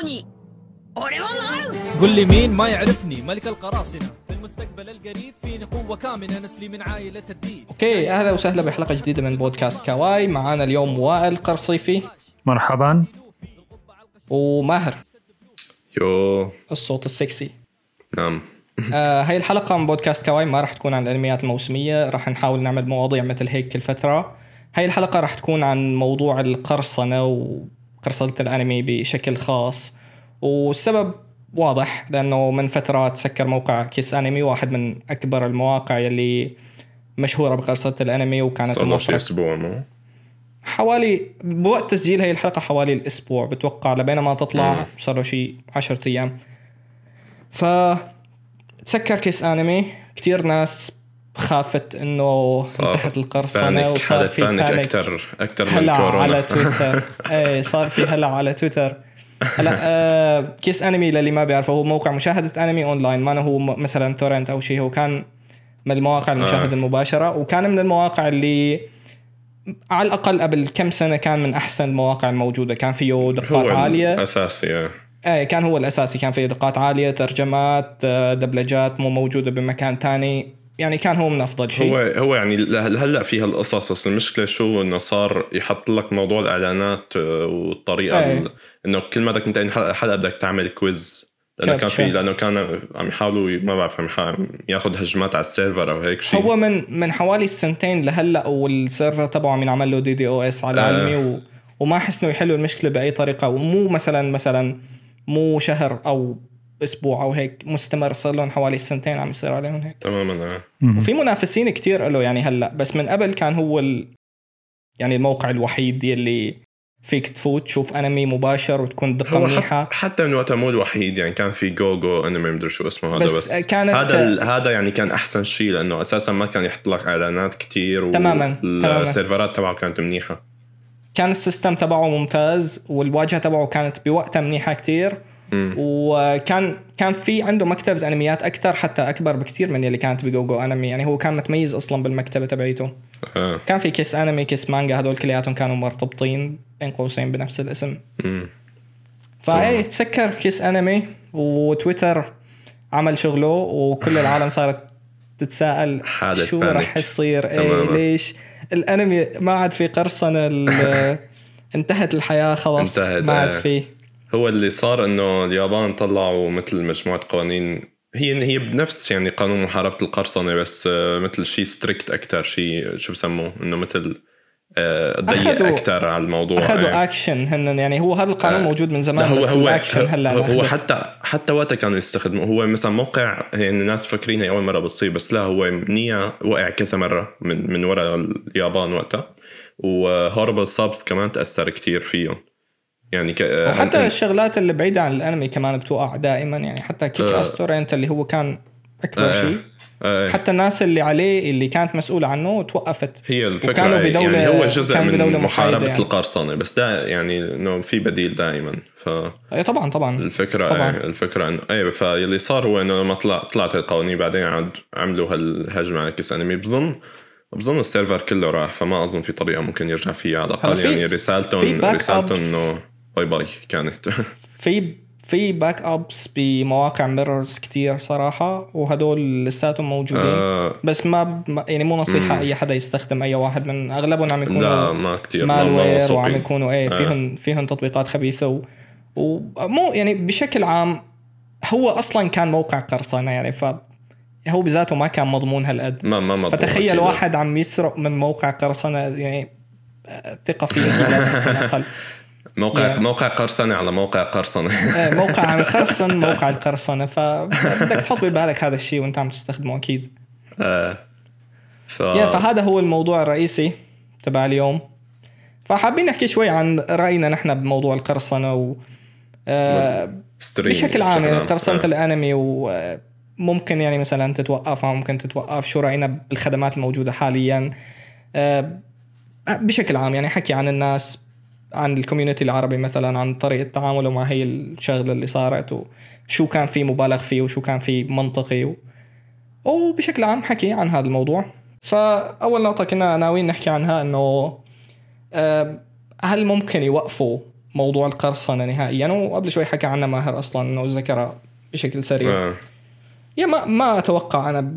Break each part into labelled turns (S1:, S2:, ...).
S1: يعرفوني
S2: قل لي مين ما يعرفني. ملك القراصنة. في المستقبل القريب فيني قوة كامنة. نسلي من عائلة الدين.
S3: okay أهلا وسهلا بحلقة جديدة من بودكاست كواي. معانا اليوم وائل قرصيفي.
S4: مرحبا.
S3: وماهر.
S5: Yo.
S3: الصوت السكسي.
S5: نعم.
S3: آه هاي الحلقة من بودكاست كواي ما راح تكون عن الأنميات الموسمية راح نحاول نعمل مواضيع مثل هيك كل فترة. هاي الحلقة راح تكون عن موضوع القرصنة و وقرصنه الأنمي بشكل خاص. والسبب واضح لأنه من فترة تسكر موقع KissAnime واحد من أكبر المواقع يلي مشهورة بقرصنة الأنمي وكانت
S5: صار
S3: المفرق
S5: أسبوع مو
S3: حوالي بوقت تسجيل هي الحلقة حوالي الأسبوع بتوقع لبينما تطلع صار له شيء 10 أيام. ف تسكر KissAnime كتير ناس خافت
S5: إنه
S3: انتهت القرصنة
S5: panic
S3: وصار في
S5: panic
S3: panic
S5: أكثر أكثر من
S3: هلع
S5: كورونا.
S3: على تويتر. إيه صار في هلع على تويتر. هلا آه KissAnime للي ما بيعرفه هو موقع مشاهدة أنمي أونلاين. ما هو مثلا torrent أو شيء هو كان من المواقع المشاهدة
S5: آه.
S3: المباشرة وكان من المواقع اللي على الأقل قبل كم سنة كان من أحسن المواقع الموجودة. كان فيه
S5: هو
S3: دقات عالية.
S5: اساسي آه.
S3: إيه كان هو الأساسي. كان فيه دقات عالية ترجمات آه، دبلجات مو موجودة بمكان تاني. يعني كان هو من أفضل شيء
S5: هو هو يعني هلا فيها القصص بس المشكلة شو إنه صار يحط لك موضوع الإعلانات آه، والطريقة
S3: إيه.
S5: إنه كل ما بدك تنتهي حلقة بدك تعمل quiz لأنه كان. في لأنه كان عم يحاولوا ما بعرف عم ياخذ هجمات على ال server أو هيك شيء
S3: هو من من حوالي السنتين لهلأ وال server تبعه عم ينعمل له DDoS على
S5: آه.
S3: علمي و... وما حس إنه يحلوا المشكلة بأي طريقة ومو مثلا مثلا مو شهر أو أسبوع أو هيك مستمر صار لهم حوالي سنتين عم يصير عليهم هيك.
S5: تماما آه.
S3: وفي منافسين كتير له يعني هلأ بس من قبل كان هو ال... يعني الموقع الوحيد يلي فيك تفوت تشوف أنمي مباشر وتكون
S5: دقة
S3: منيحه
S5: حت- حتى من وقتها مو الوحيد يعني كان في GoGoAnime مدري شو اسمه هذا
S3: بس
S5: بس,
S3: كانت-
S5: هذا ال- هذا يعني كان أحسن شيء لأنه أساسا ما كان يحط لك إعلانات كثير
S3: تماماً، تماماً.
S5: السيرفرات تبعه كانت منيحة.
S3: كان ال system تبعه ممتاز والواجهة تبعه كانت بوقتها منيحة كتير.
S5: مم.
S3: وكان كان في عنده مكتبة أنميات أكثر حتى أكبر بكثير من اللي كانت ب GoGoAnime يعني هو كان متميز أصلا بالمكتبة تبعيته
S5: آه.
S3: كان في Kiss Anime Kiss Manga هدول كلياتهم كانوا مرتبطين بين قوسين بنفس الاسم
S5: مم.
S3: فايه تسكر Kiss Anime وتويتر عمل شغله وكل العالم صارت تتساءل شو. رح يصير
S5: تماماً.
S3: ليش الأنمي ما عاد في قرصنة انتهت الحياة خلاص
S5: انتهت،
S3: ما عاد
S5: آه. هو اللي صار إنه اليابان طلعوا مثل مجموعة قوانين هي هي بنفس يعني قانون محاربة القرصنة بس آه، مثل شيء strict أكثر شيء شو بسموه إنه مثل آه، ضيق أكثر على الموضوع
S3: أخذوا
S5: يعني.
S3: اكشن هن يعني هو هذا القانون
S5: آه.
S3: موجود من زمان
S5: هو
S3: بس
S5: هو
S3: الاكشن هلا
S5: هو, هو. حتى حتى وقتها كانوا يستخدموا هو مثلا موقع يعني الناس فاكرين هي أول مرة بتصير بس لا هو Nyaa وقع كذا مرة من من وراء اليابان وقتها و HorribleSubs كمان تأثر كثير فيهم يعني ك...
S3: وحتى الشغلات اللي بعيدة عن الأنمي كمان بتوقع دائما يعني حتى Kick
S5: آه.
S3: Ass Torrent اللي هو كان أكبر
S5: آه.
S3: شيء
S5: آه.
S3: حتى الناس اللي عليه اللي كانت مسؤولة عنه توقفت
S5: هي الفكرة
S3: وكانوا بدولة-
S5: يعني هو جزء
S3: كان
S5: من
S3: بدولة
S5: محاربة
S3: يعني.
S5: القرصنة بس ده يعني إنه في بديل دائما فالفكرة
S3: اي طبعا طبعا طبعاً.
S5: طبعا الفكرة انه إيه فاللي صار هو إنه لما طلع طلعت القوانين بعدين عاد عملوا هالهجمة على Kiss Anime بظن بظن ال server كله راح فما أظن في طريقة ممكن يرجع فيها على
S3: الأقل
S5: يعني رسالتهم رسالتهم. انه bye bye كانت
S3: في في backups بمواقع mirrors كتير صراحة وهدول لساتهم موجودين
S5: آه
S3: بس ما يعني مو نصيحة
S5: مم.
S3: أي حدا يستخدم أي واحد من أغلبهم عم
S5: لا
S3: يكونوا
S5: ما كثير ما ما malware.
S3: وعم يكونوا إيه
S5: آه.
S3: فيهم فيهم تطبيقات خبيثة ومو يعني بشكل عام هو أصلا كان موقع قرصنة يعني ف هو بذاته ما كان مضمون هالقد
S5: ما ما مضمون
S3: فتخيل. واحد عم يسرق من موقع قرصنة يعني آه، الثقه فيه أكيد لازم تكون أقل
S5: موقع
S3: يعني.
S5: موقع قرصنة على موقع قرصنة.
S3: إيه، موقع عم يقرصن موقع القرصنه فبدك تحط ببالك هذا الشيء وانت عم تستخدمه أكيد.
S5: آه. ف
S3: يا فهذا هو الموضوع الرئيسي تبع اليوم. فحابين نحكي شوي عن رأينا نحن بموضوع القرصنة و آه، بشكل عام يعني قرصنة
S5: آه.
S3: الأنمي وممكن يعني مثلا تتوقف أو ممكن تتوقف شو رأينا بالخدمات الموجودة حاليا. آه، بشكل عام يعني حكي عن الناس عن الكوميونتي العربي مثلا عن طريقة تعامله مع هي الشغلة اللي صارت وشو كان في مبالغ فيه وشو كان في منطقي و... وبشكل عام حكي عن هذا الموضوع فأول نقطة كنا ناويين نحكي عنها إنه آه، هل ممكن يوقفوا موضوع القرصنة نهائيا وقبل شوي حكى عنها ماهر أصلا إنه ذكرها بشكل سريع
S5: آه.
S3: يا ما ما أتوقع أنا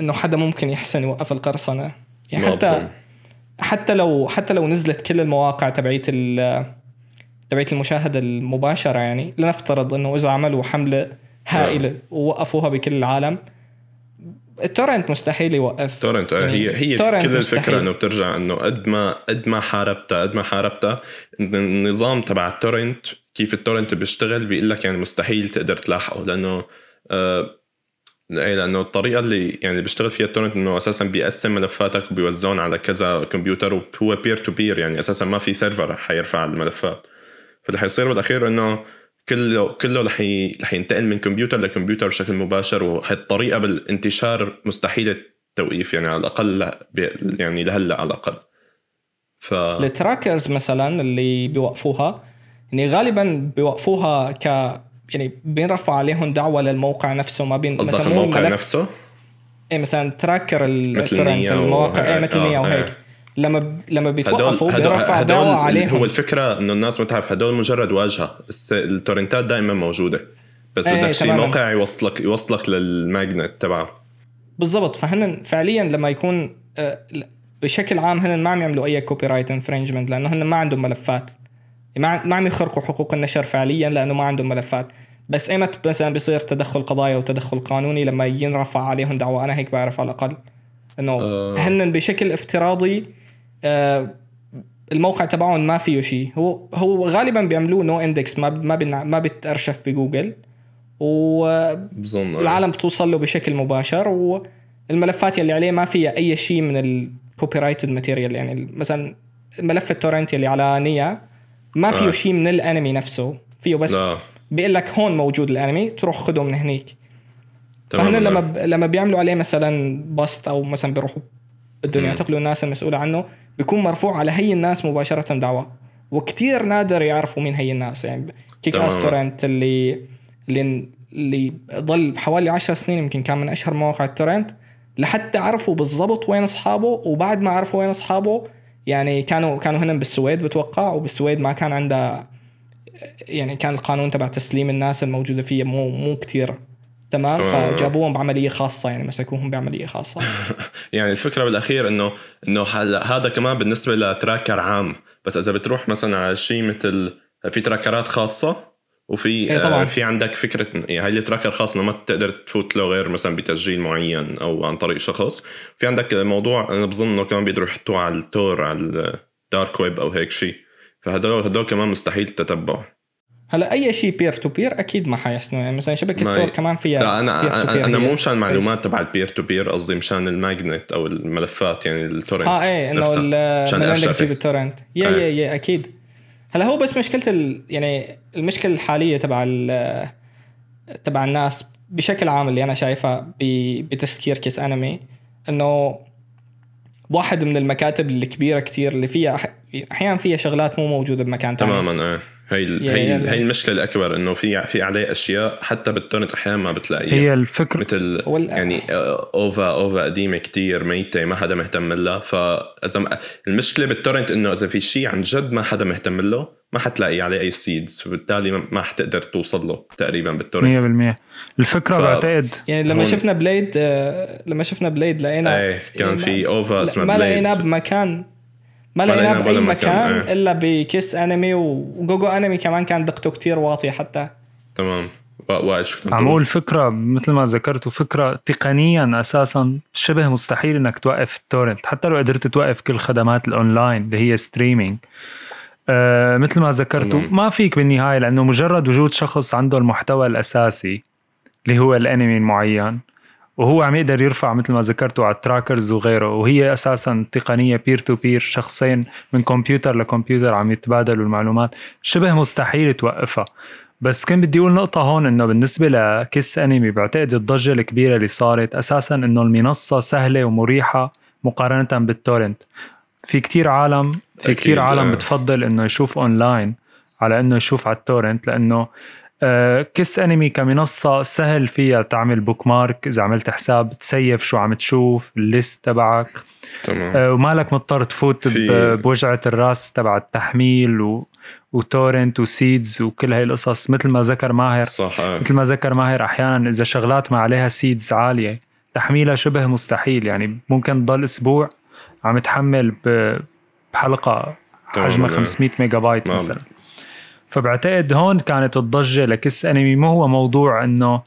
S3: إنه حدا ممكن يحسن يوقف القرصنة يعني حتى. حتى لو حتى لو نزلت كل المواقع تبعيت ال تبعيت المشاهده المباشرة يعني لنفترض إنه إذا عملوا حملة هائلة ووقفوها بكل العالم ال torrent مستحيل يوقف
S5: torrent آه،
S3: يعني
S5: هي هي كل
S3: مستحيل.
S5: الفكرة إنه بترجع إنه قد ما قد ما حاربتها قد ما حاربتها النظام تبع ال torrent كيف ال torrent بيشتغل بيقول لك يعني مستحيل تقدر تلاحقه لأنه آه إيه، لأنه الطريقة اللي يعني بيشتغل فيها ال torrent إنه أساسا بيقسم ملفاتك وبيوزعهم على كذا كمبيوتر وهو peer to peer يعني أساسا ما في server حيرفع الملفات. فاللي حيصير بالأخير إنه كله كله رح رح ينتقل من كمبيوتر لكمبيوتر بشكل مباشر وهالطريقة بالانتشار مستحيل التوقيف يعني على الأقل ل- بي- يعني لهلأ على الأقل. ف
S3: ال trackers مثلا اللي بيوقفوها يعني غالبا بيوقفوها ك يعني بينرفع عليهم دعوة للموقع نفسه ما بين مثلا مو
S5: الموقع
S3: ملف
S5: نفسه؟
S3: إيه مثلا tracker
S5: Nyaa و-
S3: المواقع. إيه
S5: آه،
S3: مثل Nyaa
S5: آه،
S3: وهيك.
S5: آه.
S3: لما ب... لما بيتوقفوا بيرفع
S5: هدول
S3: دعوة
S5: هو
S3: عليهم.
S5: الفكرة إنه الناس ما تعرف هدول مجرد واجهة. التورنتات دائما موجودة. بس
S3: إيه،
S5: بدك شيء. موقع يوصلك يوصلك لل magnet تبعه.
S3: بالضبط. فهن فعليا لما يكون آه، بشكل عام هن ما عم يعملوا أي copyright infringement لأنه هن ما عندهم ملفات. ما عم يخرقوا حقوق النشر فعليا لأنه ما عندهم ملفات. بس إيمت مثلا بيصير تدخل قضايا وتدخل قانوني لما ينرفع عليهم دعوة. أنا هيك بعرف على الأقل. إنه
S5: آه.
S3: هن بشكل افتراضي آه، الموقع تبعهم ما فيه شيء. هو هو غالبا بيعملوه no index ما ما ما بتأرشف بجوجل. و
S5: بظن آه.
S3: العالم بتوصل له بشكل مباشر. والملفات يلي عليه ما فيها أي شيء من ال copyrighted material يعني مثلا ملف ال torrent يلي على Nyaa ما فيه
S5: آه.
S3: شيء من الانمي نفسه فيه بس
S5: لا
S3: بيقول لك هون موجود الانمي تروح خده من هنيك فهن
S5: تماماً.
S3: لما ب... لما بيعملوا عليه مثلا bust أو مثلا بيروحوا بدهم. يعتقلوا الناس المسؤولة عنه بيكون مرفوع على هي الناس مباشرة دعوة وكتير نادر يعرفوا مين هي الناس يعني
S5: Kick.
S3: Ass Torrent اللي اللي اللي ضل حوالي 10 سنين يمكن كان من أشهر مواقع ال torrent لحتى عرفوا بالضبط وين أصحابه وبعد ما عرفوا وين أصحابه يعني كانوا كانوا هنا بالسويد بتوقع وبالسويد ما كان عندها يعني كان القانون تبع تسليم الناس الموجودة فيه مو مو تمام
S5: تمام.
S3: فجابوهم بعملية خاصة يعني مسكوهم بعملية خاصة
S5: يعني الفكرة بالأخير انه إنه هلا هذا كمان بالنسبة ل tracker عام بس إذا بتروح مثلا على شيء مثل في تراكرات خاصة وفي
S3: إيه طبعاً.
S5: آه في عندك فكرة يعني هاي ال tracker خاص إنه ما تقدر تفوت له غير مثلا بتسجيل معين أو عن طريق شخص في عندك موضوع أنا بظن إنه كمان بيقدروا يحطوه على ال Tor على ال dark web أو هيك شيء فهدول هدول كمان مستحيل التتبع
S3: هلأ أي شيء peer to peer أكيد ما حيحسنوا يعني مثلا شبكة
S5: ما-
S3: Tor كمان فيها
S5: لا أنا
S3: peer to
S5: أنا,
S3: أنا.
S5: مو مشان المعلومات تبع ال peer to peer قصدي مشان ال magnet أو الملفات يعني
S3: ال torrent آه
S5: إيه
S3: إنه
S5: مشان
S3: عندك. تجيب ال torrent يا
S5: إيه.
S3: يا يا أكيد هلا هو بس مشكلة ال... يعني المشكلة الحالية تبع ال... تبع الناس بشكل عام اللي أنا شايفها ب... بتسكير Kiss Anime إنه واحد من المكاتب الكبيرة كتير اللي فيها. أحيانا فيها شغلات مو موجودة بمكان
S5: تماما إيه هي ال- هي
S3: يا-
S5: هي المشكلة الأكبر إنه في في عليه أشياء حتى بال torrent أحيانا ما بتلاقيها.
S4: هي الفكرة
S5: مثل يعني آه، OVA OVA قديمه كتير ميتة ما حدا مهتم لها. فاذا المشكلة بال torrent إنه إذا في شيء عن جد ما حدا مهتم له ما حتلاقي عليه أي seeds فبالتالي ما- ما حتقدر توصل له تقريبا بال torrent
S4: 100% الفكرة
S5: ف-
S4: بعتقد
S3: يعني لما
S5: هون-
S3: شفنا Blade آه، لما شفنا Blade لقينا
S5: إيه كان في OVA
S3: لا،
S5: اسمها
S3: ما
S5: Blade.
S3: لقيناه بمكان ما لقيناه
S5: بأي مكان،
S3: مكان
S5: إيه.
S3: إلا ب KissAnime وجوجو أنمي كمان كان دقته كتير واطيه حتى
S5: تمام وا- وائل شو
S4: عم؟ أقول فكرة مثل ما ذكرتوا فكرة تقنيا أساسا شبه مستحيل إنك توقف ال torrent حتى لو قدرت توقف كل خدمات الأونلاين اللي هي streaming آه مثل ما ذكرتوا. ما فيك بالنهاية لأنه مجرد وجود شخص عنده المحتوى الأساسي اللي هو الأنمي المعين وهو عم يقدر يرفع مثل ما ذكرتوا على ال trackers وغيره. وهي أساسا تقنية peer to peer شخصين من كمبيوتر لكمبيوتر عم يتبادلوا المعلومات. شبه مستحيل توقفها. بس كان بدي أقول نقطة هون إنه بالنسبة ل KissAnime بعتقد الضجة الكبيرة اللي صارت أساسا إنه المنصة سهلة ومريحة مقارنة بال torrent. في كتير عالم في كتير عالم
S5: آه.
S4: بتفضل إنه يشوف اونلاين على إنه يشوف على ال torrent لأنه KissAnime كمنصة سهل فيها تعمل bookmark إذا عملت حساب ت save شو عم تشوف ال list تبعك
S5: تمام
S4: آه، ومالك مضطر تفوت
S5: في-
S4: ب- بوجعة الراس تبع التحميل و... و torrent و seeds وكل هاي القصص مثل ما ذكر ماهر
S5: صح آه.
S4: مثل ما ذكر ماهر أحيانا إذا شغلات ما عليها seeds عالية تحميلها شبه مستحيل يعني ممكن تضل أسبوع عم تحمل ب-
S5: بحلقة
S4: حجمها
S5: آه.
S4: 500 ميجا بايت. مثلا فبعتقد هون كانت الضجة لكس أنمي. مو هو موضوع إنه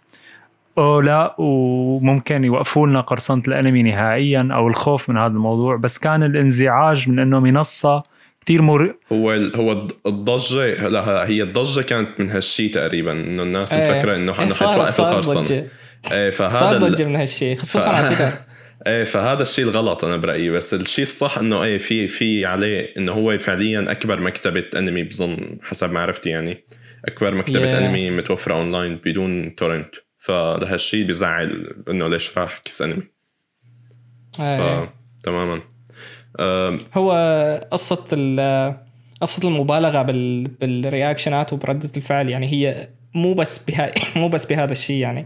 S4: اوه لا وممكن يوقفوا لنا قرصنة الأنمي نهائيا أو الخوف من هذا الموضوع بس كان الانزعاج من إنه منصة كتير مر...
S5: هو ال- هو الض- الضجة لا هي الضجة كانت من هالشيء تقريبا إنه الناس
S3: إيه.
S5: مفكره إنه
S3: إيه،
S5: انه
S3: صار
S5: القرصنه
S3: ضجة.
S5: إيه فهذا
S3: صار
S5: ال-
S3: ضجة من هالشيء خصوصا على تويتر.
S5: إيه فهذا الشيء الغلط أنا برأيي. بس الشيء الصح إنه إيه في في عليه إنه هو فعليا أكبر مكتبة أنمي بظن حسب معرفتي يعني. أكبر مكتبة
S3: Yeah.
S5: أنمي متوفرة أونلاين بدون torrent فلهالشيء بيزعل إنه ليش راح KissAnime.
S3: إيه.
S5: ف... تماما.
S3: هو قصة ال قصة المبالغة بال بال reactionات وبردة الفعل يعني هي مو بس بها مو بس بهذا الشيء يعني.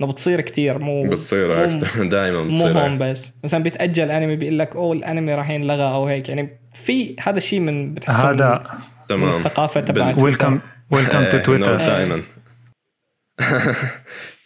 S3: إنه بتصير كتير مو
S5: بتصير
S3: مو-
S5: هيك دائما
S3: مو
S5: بتصير.
S3: هون
S5: هيك.
S3: بس. مثلا بيتأجل انمي بيقول لك أوه الانمي راح ينلغى أو هيك. يعني في هذا الشيء من بتحسه
S4: هذا
S5: تمام.
S3: الثقافة تبعت.
S4: ويلكم ويلكم تو تويتر
S5: دائما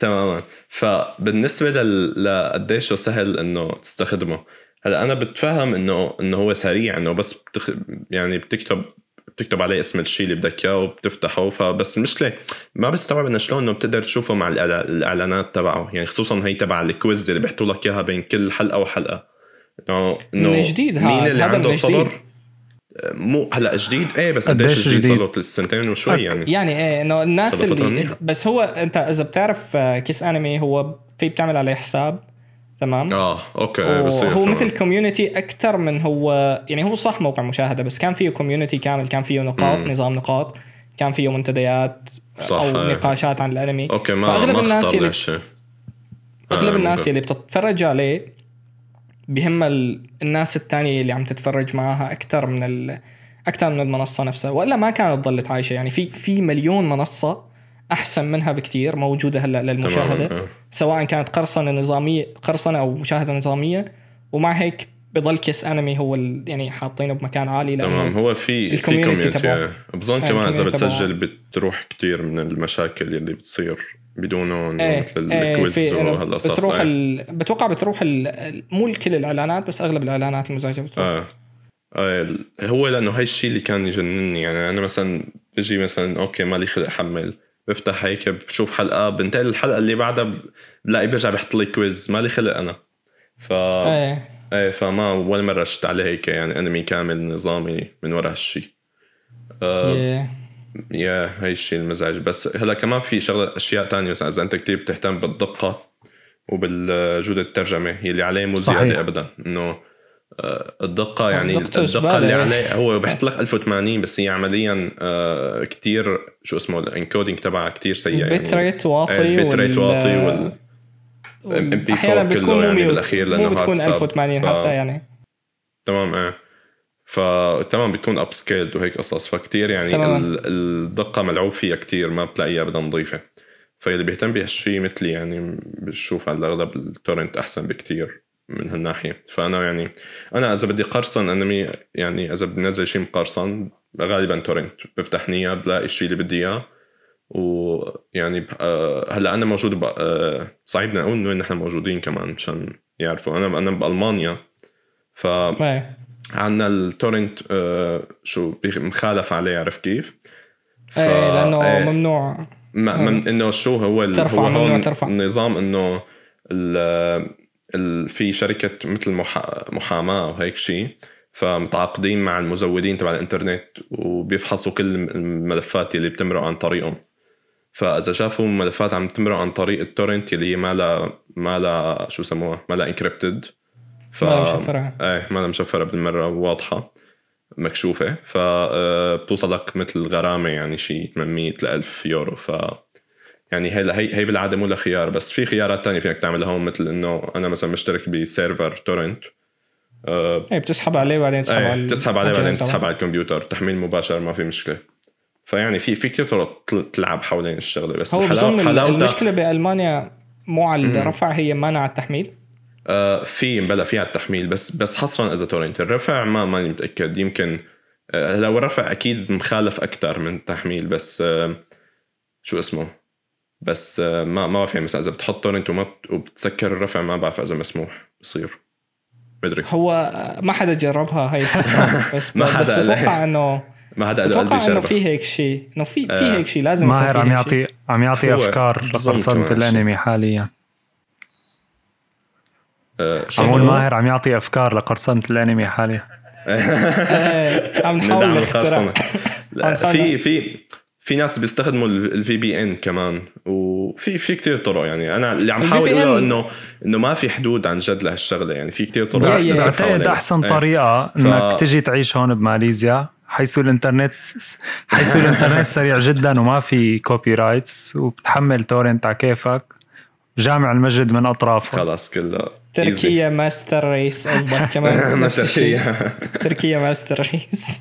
S5: تماما. فبالنسبة لل- لقديش سهل إنه تستخدمه. هلأ أنا بتفهم انه إنه هو سريع إنه بس بتخ... يعني بتكتب بتكتب عليه اسم الشيء اللي بدك إياه وبتفتحه فبس المشكلة ما بستوعب إنه شلون إنه بتقدر تشوفه مع الإعلانات تبعه. يعني خصوصا هي تبع ال quiz اللي بيحطوا لك إياها بين كل حلقة وحلقة. انه إنه
S3: من جديد هذا
S5: مين اللي
S3: هذا
S5: عنده صبر مو هلا جديد؟ إيه بس
S4: قديش
S5: قديش جديد؟
S4: جديد؟
S5: صار له سنتين وشوي يعني.
S3: يعني إيه إنه الناس اللي
S5: منيحة.
S3: بس هو أنت إذا بتعرف KissAnime هو في بتعمل عليه حساب تمام
S5: آه أوكي بصير
S3: هو. مثل community أكثر من هو يعني هو صح موقع مشاهدة بس كان فيه community كامل كان فيه نقاط
S5: مم.
S3: نظام نقاط كان فيه منتديات
S5: صح،
S3: أو
S5: إيه.
S3: نقاشات عن الأنمي
S5: أوكي ما
S3: فأغلب
S5: ما
S3: الناس
S5: لهالشيء
S3: أغلب
S5: آه،
S3: الناس. اللي بتتفرج عليه بهم ال... الناس الثانية اللي عم تتفرج معاها أكثر من ال... أكثر من المنصة نفسها وإلا ما كانت ضلت عايشة يعني في في مليون منصة أحسن منها بكتير موجودة هلأ
S5: للمشاهدة آه.
S3: سواء كانت قرصنة نظامية قرصنة أو مشاهدة نظامية ومع هيك بضل KissAnime هو. يعني حاطينه بمكان عالي لأنه
S5: تمام هو في في
S3: ال
S5: community
S3: community.
S5: آه. بظن
S3: آه،
S5: كمان
S3: إذا.
S5: بتسجل بتروح كتير من المشاكل اللي بتصير بدونه
S3: إيه
S5: مثل إيه
S3: ال quiz
S5: وهالقصص
S3: بتروح
S5: إيه.
S3: ال... بتوقع بتروح ال... مو كل الإعلانات بس أغلب الإعلانات المزعجة بتروح
S5: آه آه، ال- هو لأنه هاي الشيء اللي كان يجنني يعني أنا مثلا بجي مثلا أوكي مالي خلق احمل بفتح هيك بشوف حلقة بنتقل الحلقة اللي بعدها بلاقي برجع بيحط لي quiz مالي خلق أنا. ف
S3: إيه.
S5: إيه فما ولا مرة شفت عليه هيك يعني أنمي كامل نظامي من ورا هالشيء آه
S3: إيه.
S5: يا هي الشيء المزعج. بس هلا كمان في شغلة أشياء تانية مثلا إذا أنت كثير بتهتم بالدقة وبالجودة الترجمة هي اللي عليه مو. زيادة ابدا. إنه الدقة يعني
S3: دقته الدقة.
S5: اللي عليه هو بيحط لك 1080 بس هي عمليا آه، كتير شو اسمه ال encoding تبعها كتير سيء
S3: ال bit rate واطي
S5: ال bit
S3: rate
S5: واطي وال
S3: وال-
S5: MP4
S3: أحيانا
S5: كله
S3: بتكون مو
S5: يعني
S3: mute
S5: بالأخير
S3: مو
S5: لأنه
S3: بتكون
S5: hard sub.
S3: 1080
S5: ف-
S3: حتى يعني
S5: تمام إيه فتمام بتكون upscaled وهيك قصص فكتير يعني. ال- الدقة ملعوب فيها كتير ما بتلاقيها ابدا نظيفة فاللي بيهتم بهالشيء مثلي يعني بشوف على الأغلب ال torrent أحسن بكتير من هالناحية. فأنا يعني أنا إذا بدي قرصن أنمي يعني إذا بدي نزل شيء مقرصن غالبا torrent. بفتح Nyaa بلاقي الشيء اللي بدي إياه. ويعني آه، هلأ أنا موجود آه، صعيبنا نقول إنه نحن موجودين كمان مشان يعرفوا. أنا أنا بألمانيا. ف عندنا التورنت آه، شو مخالف عليه عرفت كيف؟ ف-
S3: إيه لأنه
S5: إيه،
S3: ممنوع.
S5: ما من إنه شو هو ال-
S3: ترفع،
S5: هو
S3: ممنوع ترفع.
S5: النظام إنه ال- في شركة مثل محا- محاماة وهيك شيء فمتعاقدين مع المزودين تبع الإنترنت وبيفحصوا كل الملفات اللي بتمرق عن طريقهم فإذا شافوا ملفات عم تمرق عن طريق ال torrent اللي هي ما لها ما لها شو سموها ما لها encrypted ف
S3: ما مشفرة.
S5: إيه ما لها مشفرة بالمرة واضحة مكشوفة فبتوصل لك مثل غرامة يعني شيء 800 ل 1000 يورو ف يعني هي هي هي بالعادة مو خيار بس في خيارات تانية فيك تعملها هون مثل إنه أنا مثلا مشترك ب server torrent. آه،
S3: إيه بتسحب عليه بعدين تسحب
S5: إيه
S3: على
S5: تسحب عليه بعدين
S3: الجهاز
S5: تسحب. على الكمبيوتر. تحميل مباشر ما في مشكلة. فيعني في في كثير طرق تل- تلعب حوالين الشغلة بس
S3: هو بظن المشكلة بألمانيا مو على الرفع هي مانع على التحميل؟
S5: آه في بلا فيها التحميل بس بس حصرا إذا تورنت. الرفع ما ماني متأكد. يمكن آه، لو رفع أكيد مخالف أكثر من تحميل بس آه، شو اسمه؟ بس آه، ما ما بعرف يعني مثلا إذا بتحط تورنت وما بت- وبتسكر الرفع ما بعرف إذا مسموح بصير مدري
S3: هو ما حدا جربها هاي بس
S5: ما
S3: بس
S5: حدا قال
S3: بتوقع إنه
S5: ما حدا قال
S3: بتوقع
S5: إنه
S3: في هيك شيء إنه في في
S5: آه.
S3: هيك شيء لازم
S4: ماهر عم. يعطي عم يعطي
S5: أفكار شيء.
S4: الأنمي حاليا
S5: آه،
S4: عمول؟ ماهر عم يعطي أفكار لقرصنة الأنمي حاليا
S3: عم نحاول نخترع
S5: في في في ناس بيستخدموا الفي بي ان كمان وفي في كتير طرق يعني. أنا اللي عم حاول أقوله انه إنه ما في حدود عن جد لهالشغلة يعني. في كتير طرق
S4: بعتقد
S5: حواليها.
S4: أحسن
S5: إيه.
S4: طريقة إنك تجي تعيش هون بماليزيا حيث الإنترنت حيث الإنترنت سريع جدا وما في copyrights وبتحمل torrent على كيفك جامع المجد من اطرافه
S5: خلاص كله
S3: تركيا master race قصدك كمان؟
S5: تركيا.
S3: master race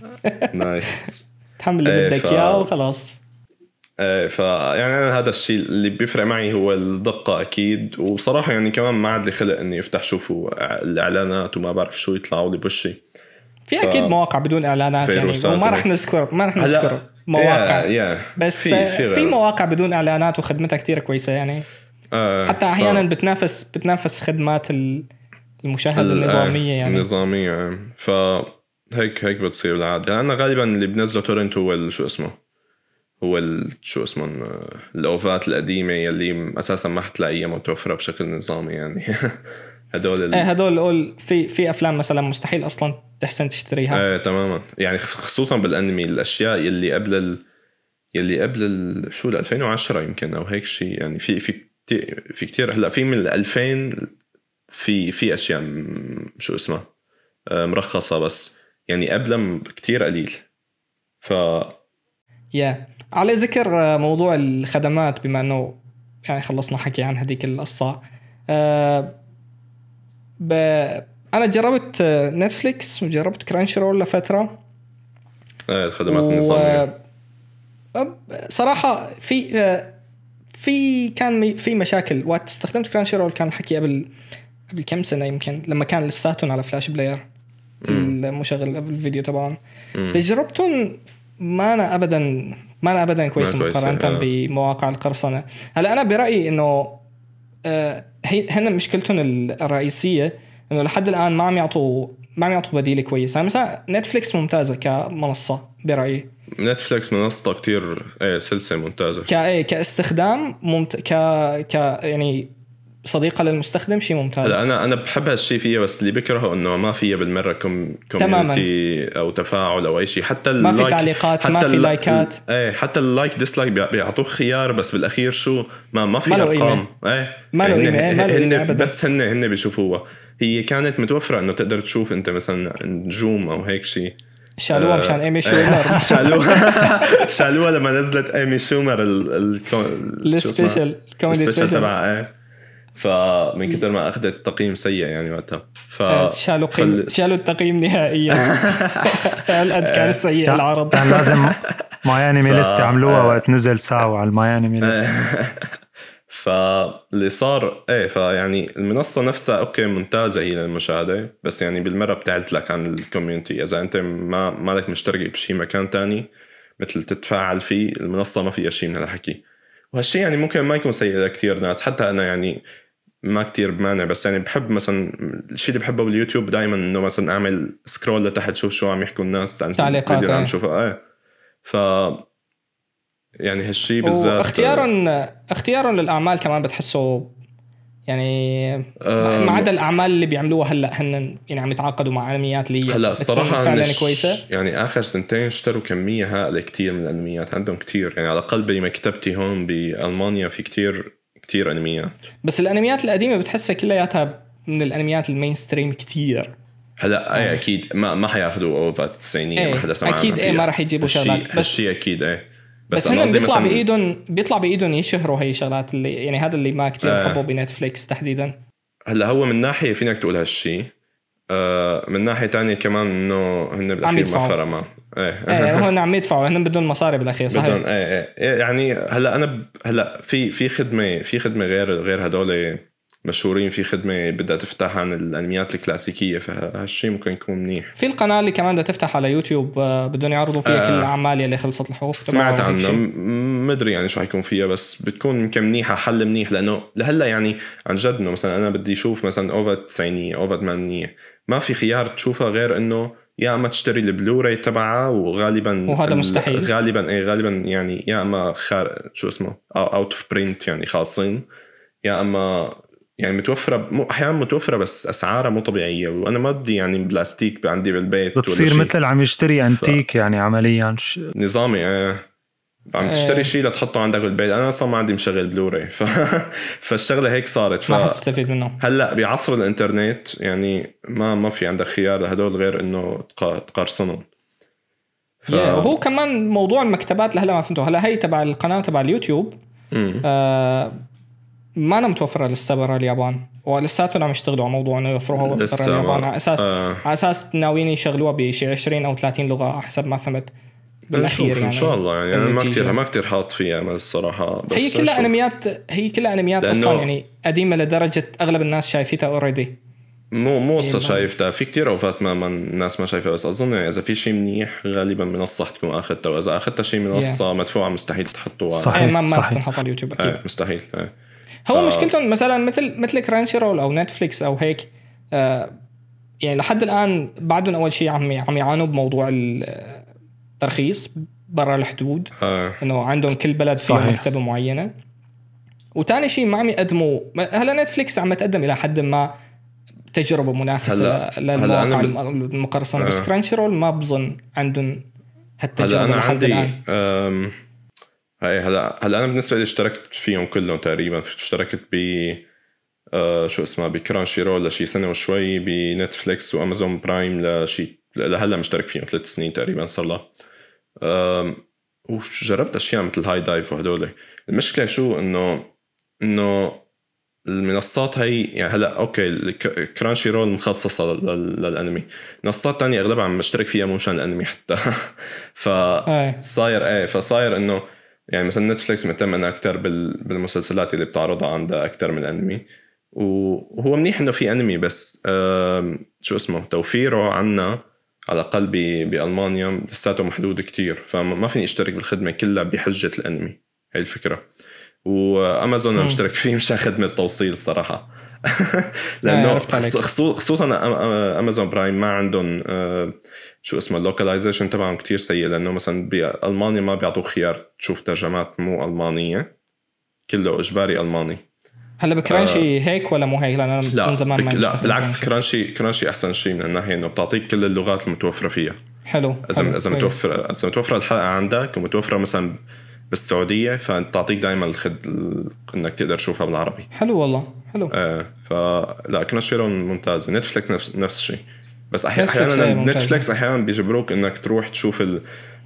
S5: nice
S3: تحمل اللي
S5: إيه،
S3: بدك
S5: ف-
S3: إياه وخلاص.
S5: إيه ف يعني أنا هذا الشيء اللي بيفرق معي هو الدقة أكيد. وصراحة يعني كمان ما عاد لي خلق إني أفتح شوفوا الإعلانات وما بعرف شو يطلعوا لي بوشي.
S3: في أكيد مواقع بدون إعلانات يعني وما رح. نذكر ما رح نذكر مواقع.
S5: يا يا
S3: بس
S5: في
S3: في,
S5: في.
S3: مواقع بدون إعلانات وخدمتها كتير كويسة يعني.
S5: آه،
S3: حتى
S5: ف-
S3: أحيانا بتنافس بتنافس خدمات ال- المشاهدة
S5: ال-
S3: النظامية
S5: آه،
S3: يعني.
S5: النظامية ف هيك هيك بتصير العادة أنا غالبا اللي بنزله تورنت هو شو اسمه؟ هو شو اسمه الأوفات القديمة يلي أساسا ما حتلاقيها متوفرة بشكل نظامي يعني. هدول ال...
S3: إيه هدول قول في في أفلام مثلا مستحيل أصلا تحسن تشتريها.
S5: إيه تماما. يعني خص- خصوصا بالأنمي الأشياء يلي قبل ال... يلي قبل ال... شو ال 2010 يمكن أو هيك شيء يعني في في كتير في كثير هلأ في من ال 2000 في في أشياء شو اسمها؟ آه، مرخصة بس. يعني قبلها كثير قليل. ف
S3: يا على ذكر آه، موضوع الخدمات بما إنه يعني خلصنا حكي عن هذيك القصة. آه، ب... أنا جربت آه، نتفليكس وجربت Crunchyroll لفترة.
S5: آه، الخدمات النظامية.
S3: آه، صراحة في آه، في كان في مشاكل. وقت استخدمت Crunchyroll كان الحكي قبل قبل كم سنة يمكن لما كان لساتهم على Flash Player المشغل الفيديو تبعهم. تجربتهم ما أنا ابدا ما أنا ابدا كويسه مقارنة
S5: آه.
S3: بمواقع القرصنة. هلا أنا برأيي إنه آه، هي هن مشكلتهم الرئيسية إنه لحد الآن ما عم يعطوا ما عم يعطوا بديل كويس. يعني مثلا نتفليكس ممتازة كمنصة برأيي.
S5: نتفليكس منصة كتير إيه سلسلة ممتازة.
S3: كايه كاستخدام ممت... ك ك يعني صديقة للمستخدم شيء ممتاز؟
S5: هلا أنا أنا بحب هالشيء فيها بس اللي بكرهه إنه ما فيها بالمرة com
S3: تماماً.
S5: community أو تفاعل أو أي شيء حتى
S3: ما في تعليقات، ما في لايكات.
S5: إيه حتى ال like dislike بيع- بيعطوك خيار بس بالأخير شو؟ ما ما في
S3: أرقام.
S5: إيه.
S3: ما له قيمة، إيه، ما له أبداً.
S5: بس هن هن بيشوفوها. هي كانت متوفرة إنه تقدر تشوف أنت مثلا نجوم أو هيك شيء
S3: شالوها
S5: آه،
S3: مشان إيمي
S5: إيه،
S3: شومر.
S5: شالوها. شالوها لما نزلت إيمي شومر؟ ال
S3: special ال
S5: comedy
S3: special
S5: تبعها إيه. فمن كثر ما أخذت تقييم سيء يعني وقتها. ف
S3: آه، شالوا قيم...
S5: فل-
S3: شالوا التقييم نهائيا. هالقد كان سيء العرض؟
S4: كان لازم MyAnimeList
S5: ف-
S4: list يعملوها
S5: آه.
S4: وقت نزل ساو على ال MyAnimeList
S5: فاللي صار إيه فيعني المنصة نفسها okay ممتازة هي للمشاهدة بس يعني بالمرة بتعزلك عن ال community. إذا أنت ما مالك مشترك بشي مكان تاني مثل تتفاعل فيه المنصة ما فيها شيء من هالحكي. وهالشيء يعني ممكن ما يكون سيء لكثير ناس. حتى أنا يعني ما كتير بمانع بس يعني بحب مثلا الشيء اللي بحبه باليوتيوب دائما إنه مثلا أعمل scroll لتحت شوف شو عم يحكوا الناس عن
S3: تعليقات،
S5: الفيديو اللي عم
S3: إيه.
S5: شوفها إيه. ف يعني هالشيء بالذات
S3: واختيارهم اختيارهم للأعمال كمان بتحسه يعني
S5: آه،
S3: ما عدا الأعمال اللي بيعملوها هلأ هن يعني عم يتعاقدوا مع أنميات اللي
S5: هلأ
S3: بتكون
S5: الصراحة
S3: فعلا كويسة.
S5: يعني آخر سنتين اشتروا كمية هائلة كتير من الأنميات عندهم كتير يعني على الأقل بمكتبتي هون بألمانيا في كتير كتير أنميات.
S3: بس الأنميات القديمة بتحسها كلياتها من الأنميات المين ستريم كتير.
S5: هلا اي أكيد ما ما حياخذوا اوفا التسعينيه
S3: إيه،
S5: ما حدا سمع
S3: إيه،
S5: فيها.
S3: ما رح يجيبوا شغلات، بس-
S5: هالشي أكيد إيه.
S3: بس,
S5: بس,
S3: بس
S5: أنا
S3: هن
S5: قصدي
S3: بيطلع بايدهم بيطلع بإيدهم يشهروا هي الشغلات اللي يعني هذا اللي ما كتير
S5: آه.
S3: بحبه بنتفليكس تحديدا.
S5: هلا هو من ناحية فينك تقول هالشي. آه من ناحية تانية كمان إنه هن بالأخير ما
S3: يدفعوا.
S5: فرق معهم إيه.
S3: إيه هون عم يدفعوا. هن بدهم مصاري بالأخير صحيح.
S5: بدهم إيه إيه. إيه، يعني هلأ أنا ب... هلأ في في خدمه في خدمة غير غير هدول مشهورين. في خدمة بدها تفتح عن الأنميات الكلاسيكية. فهالشيء ممكن يكون منيح.
S3: في القناة اللي كمان بدها تفتح على يوتيوب آه، بدهم يعرضوا فيها
S5: آه.
S3: كل الأعمال يلي خلصت الحقوق
S5: سمعت
S3: تبعها وهيك
S5: عنه
S3: شيء.
S5: م- مدري يعني شو حيكون فيها بس بتكون يمكن منيحة حل منيح. لأنه لهلأ يعني عن جد إنه مثلا أنا بدي أشوف مثلا OVA 90 OVA 80 ما في خيار تشوفها غير إنه يا أما تشتري البلوراي تبعها وغالبا
S3: وهذا مستحيل.
S5: غالبا إيه غالبا يعني يا أما خار شو اسمه out of print يعني خالصين يا أما يعني متوفرة مو أحيانا متوفرة بس أسعارها مو طبيعية وأنا ما بدي يعني بلاستيك عندي بالبيت
S4: بتصير. مثل عم يشتري أنتيك يعني عمليا ش-
S5: نظامي إيه عم
S3: إيه.
S5: تشتري شيء لتحطه عندك بالبيت. أنا أصلا ما عندي مشغل بلوراي ف... فالشغلة هيك صارت. ف...
S3: ما حتستفيد منه.
S5: هلأ بعصر الإنترنت يعني ما ما في عندك خيار لهدول غير إنه تق- تقرصنهم ف...
S3: وهو كمان موضوع المكتبات لهلا ما فهمته. هلأ هي تبع القناة تبع اليوتيوب.
S5: مم.
S3: آه ما أنا متوفرة لسه برا اليابان. ولساتهم عم يشتغلوا على موضوع إنه يوفروها برا اليابان. على أساس
S5: آه.
S3: على أساس ناويين يشغلوها بشي 20 أو 30 لغة حسب ما فهمت.
S5: بنشوف إن شاء الله يعني. أنا ما. كثير ما كثير حاط فيها امل الصراحة بس
S3: هي كلها. انميات هي كلها
S5: أنميات
S3: أصلا يعني قديمة لدرجة أغلب الناس شايفتها اوريدي
S5: مو مو قصه
S3: إيه،
S5: شايفتها. في كتير أوقات ما, ما الناس ما شايفها بس أظن إذا في شيء منيح غالبا منصة حتكون أخذتها. وإذا أخذتها شيء منصة مدفوعة مستحيل تحطوها.
S4: صحيح.
S3: ما ما رح. تنحط على اليوتيوب أكيد.
S5: إيه مستحيل إيه.
S3: هو
S5: ف-
S3: مشكلتهم مثلا مثل مثل Crunchyroll أو نتفليكس أو هيك آه يعني لحد الآن بعدهم أول شيء عم عم يعانوا بموضوع الترخيص برا الحدود
S5: آه.
S3: إنه عندهم كل بلد فيه
S4: صحيح.
S3: مكتبة معينة وثاني شيء ما عم يقدموا هلا نتفليكس عم تقدم إلى حد ما تجربة منافسة
S5: هلا-
S3: ل-
S5: هلا
S3: للمواقع
S5: أنا
S3: المقرصنة بس
S5: آه.
S3: Crunchyroll ما بظن عندهم هالتجربة
S5: هلا أنا
S3: لحد
S5: عندي
S3: الآن
S5: أم... هاي هلا هلا أنا بالنسبة لي اشتركت فيهم كلهم تقريبا اشتركت ب آه شو اسمه ب Crunchyroll لشي سنة وشوي بنتفليكس و Amazon Prime لشي لهلا مشترك فيهم ثلاث سنين تقريبا صار لها. وجربت أشياء مثل HIDIVE وهدول المشكلة شو؟ إنه إنه المنصات هي يعني هلأ okay Crunchyroll مخصصة لل- للأنمي. منصات تانية أغلبها عم بشترك فيها مو مشان الأنمي حتى. ف
S3: إيه
S5: صاير فصاير إنه يعني مثلا نتفليكس مهتم انها أكثر بالمسلسلات اللي بتعرضها عندها أكثر من أنمي. وهو منيح إنه في أنمي بس شو اسمه توفيره عنا على الأقل ب- بألمانيا لساته محدود كتير فما ما فيني أشترك بالخدمة كلها بحجة الأنمي. هي الفكرة. وأمازون
S3: أنا.
S5: مشترك فيه مشان خدمة توصيل صراحة. لأنه خصوصا Amazon Prime ما عندهم آه، شو اسمه ال localization تبعهم كتير سيء لأنه مثلا بألمانيا ما بيعطوك خيار تشوف ترجمات مو ألمانية. كله إجباري ألماني.
S3: هلا ب Crunchy هيك ولا مو هيك لأن أنا
S5: آه. لا
S3: من زمان ما.
S5: لا بالعكس Crunchy. Crunchy أحسن شيء من الناحية إنه بتعطيك كل اللغات المتوفرة فيها
S3: حلو
S5: إذا
S3: حلو.
S5: إذا
S3: كويس.
S5: متوفر إذا متوفرة الحلقة عندك ومتوفرة مثلا بالسعودية فبتعطيك دائما الخد... إنك تقدر تشوفها بالعربي
S3: حلو والله حلو
S5: إيه فلا Crunchy ممتازه نتفليكس نفس نفس الشيء بس أحيانا
S3: إيه.
S5: نتفليكس أحيانا بيجبروك إنك تروح تشوف.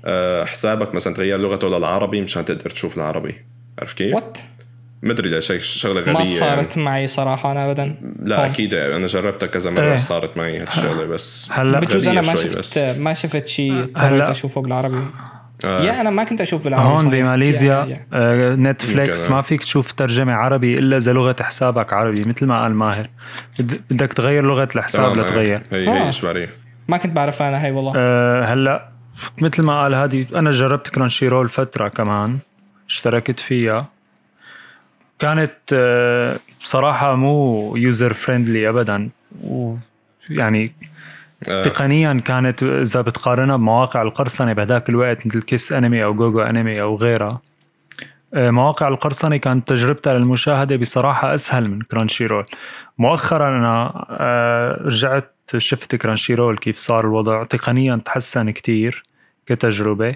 S5: آه، حسابك مثلا تغير لغته للعربي مشان تقدر تشوف العربي عرفت كيف؟
S3: what
S5: مدري ليش هيك شغلة غبية
S3: ما
S5: يعني.
S3: صارت معي صراحة أنا ابدا
S5: لا
S3: هون.
S5: أكيد أنا جربتها كذا مرة
S4: إيه.
S5: صارت معي هالشغله بس
S4: هلا
S3: بجوز أنا ما شفت
S5: بس.
S3: ما شفت شيء اضطريت
S4: هلا-
S3: أشوفه بالعربي
S5: آه.
S3: يا أنا ما كنت أشوف بالعربي
S4: هون بماليزيا
S3: يا.
S4: آه، نتفليكس
S5: آه.
S4: ما فيك تشوف ترجمة عربي إلا إذا لغة حسابك عربي مثل ما قال ماهر بد- بدك تغير لغة الحساب لتغير
S5: هي هي
S3: آه.
S5: إجبارية
S3: ما كنت بعرف أنا هي والله
S4: أه هلا مثل ما قال هادي أنا جربت Crunchyroll فترة كمان اشتركت فيها كانت بصراحه مو user friendly ابدا. ويعني
S5: آه.
S4: تقنيا كانت إذا بتقارنها بمواقع القرصنة بهداك الوقت مثل KissAnime أو GogoAnime أو غيرها أه، مواقع القرصنة كانت تجربتها للمشاهدة بصراحة أسهل من Crunchyroll مؤخرا أنا أه، رجعت شفت Crunchyroll كيف صار الوضع. تقنيا تحسن كتير كتجربة.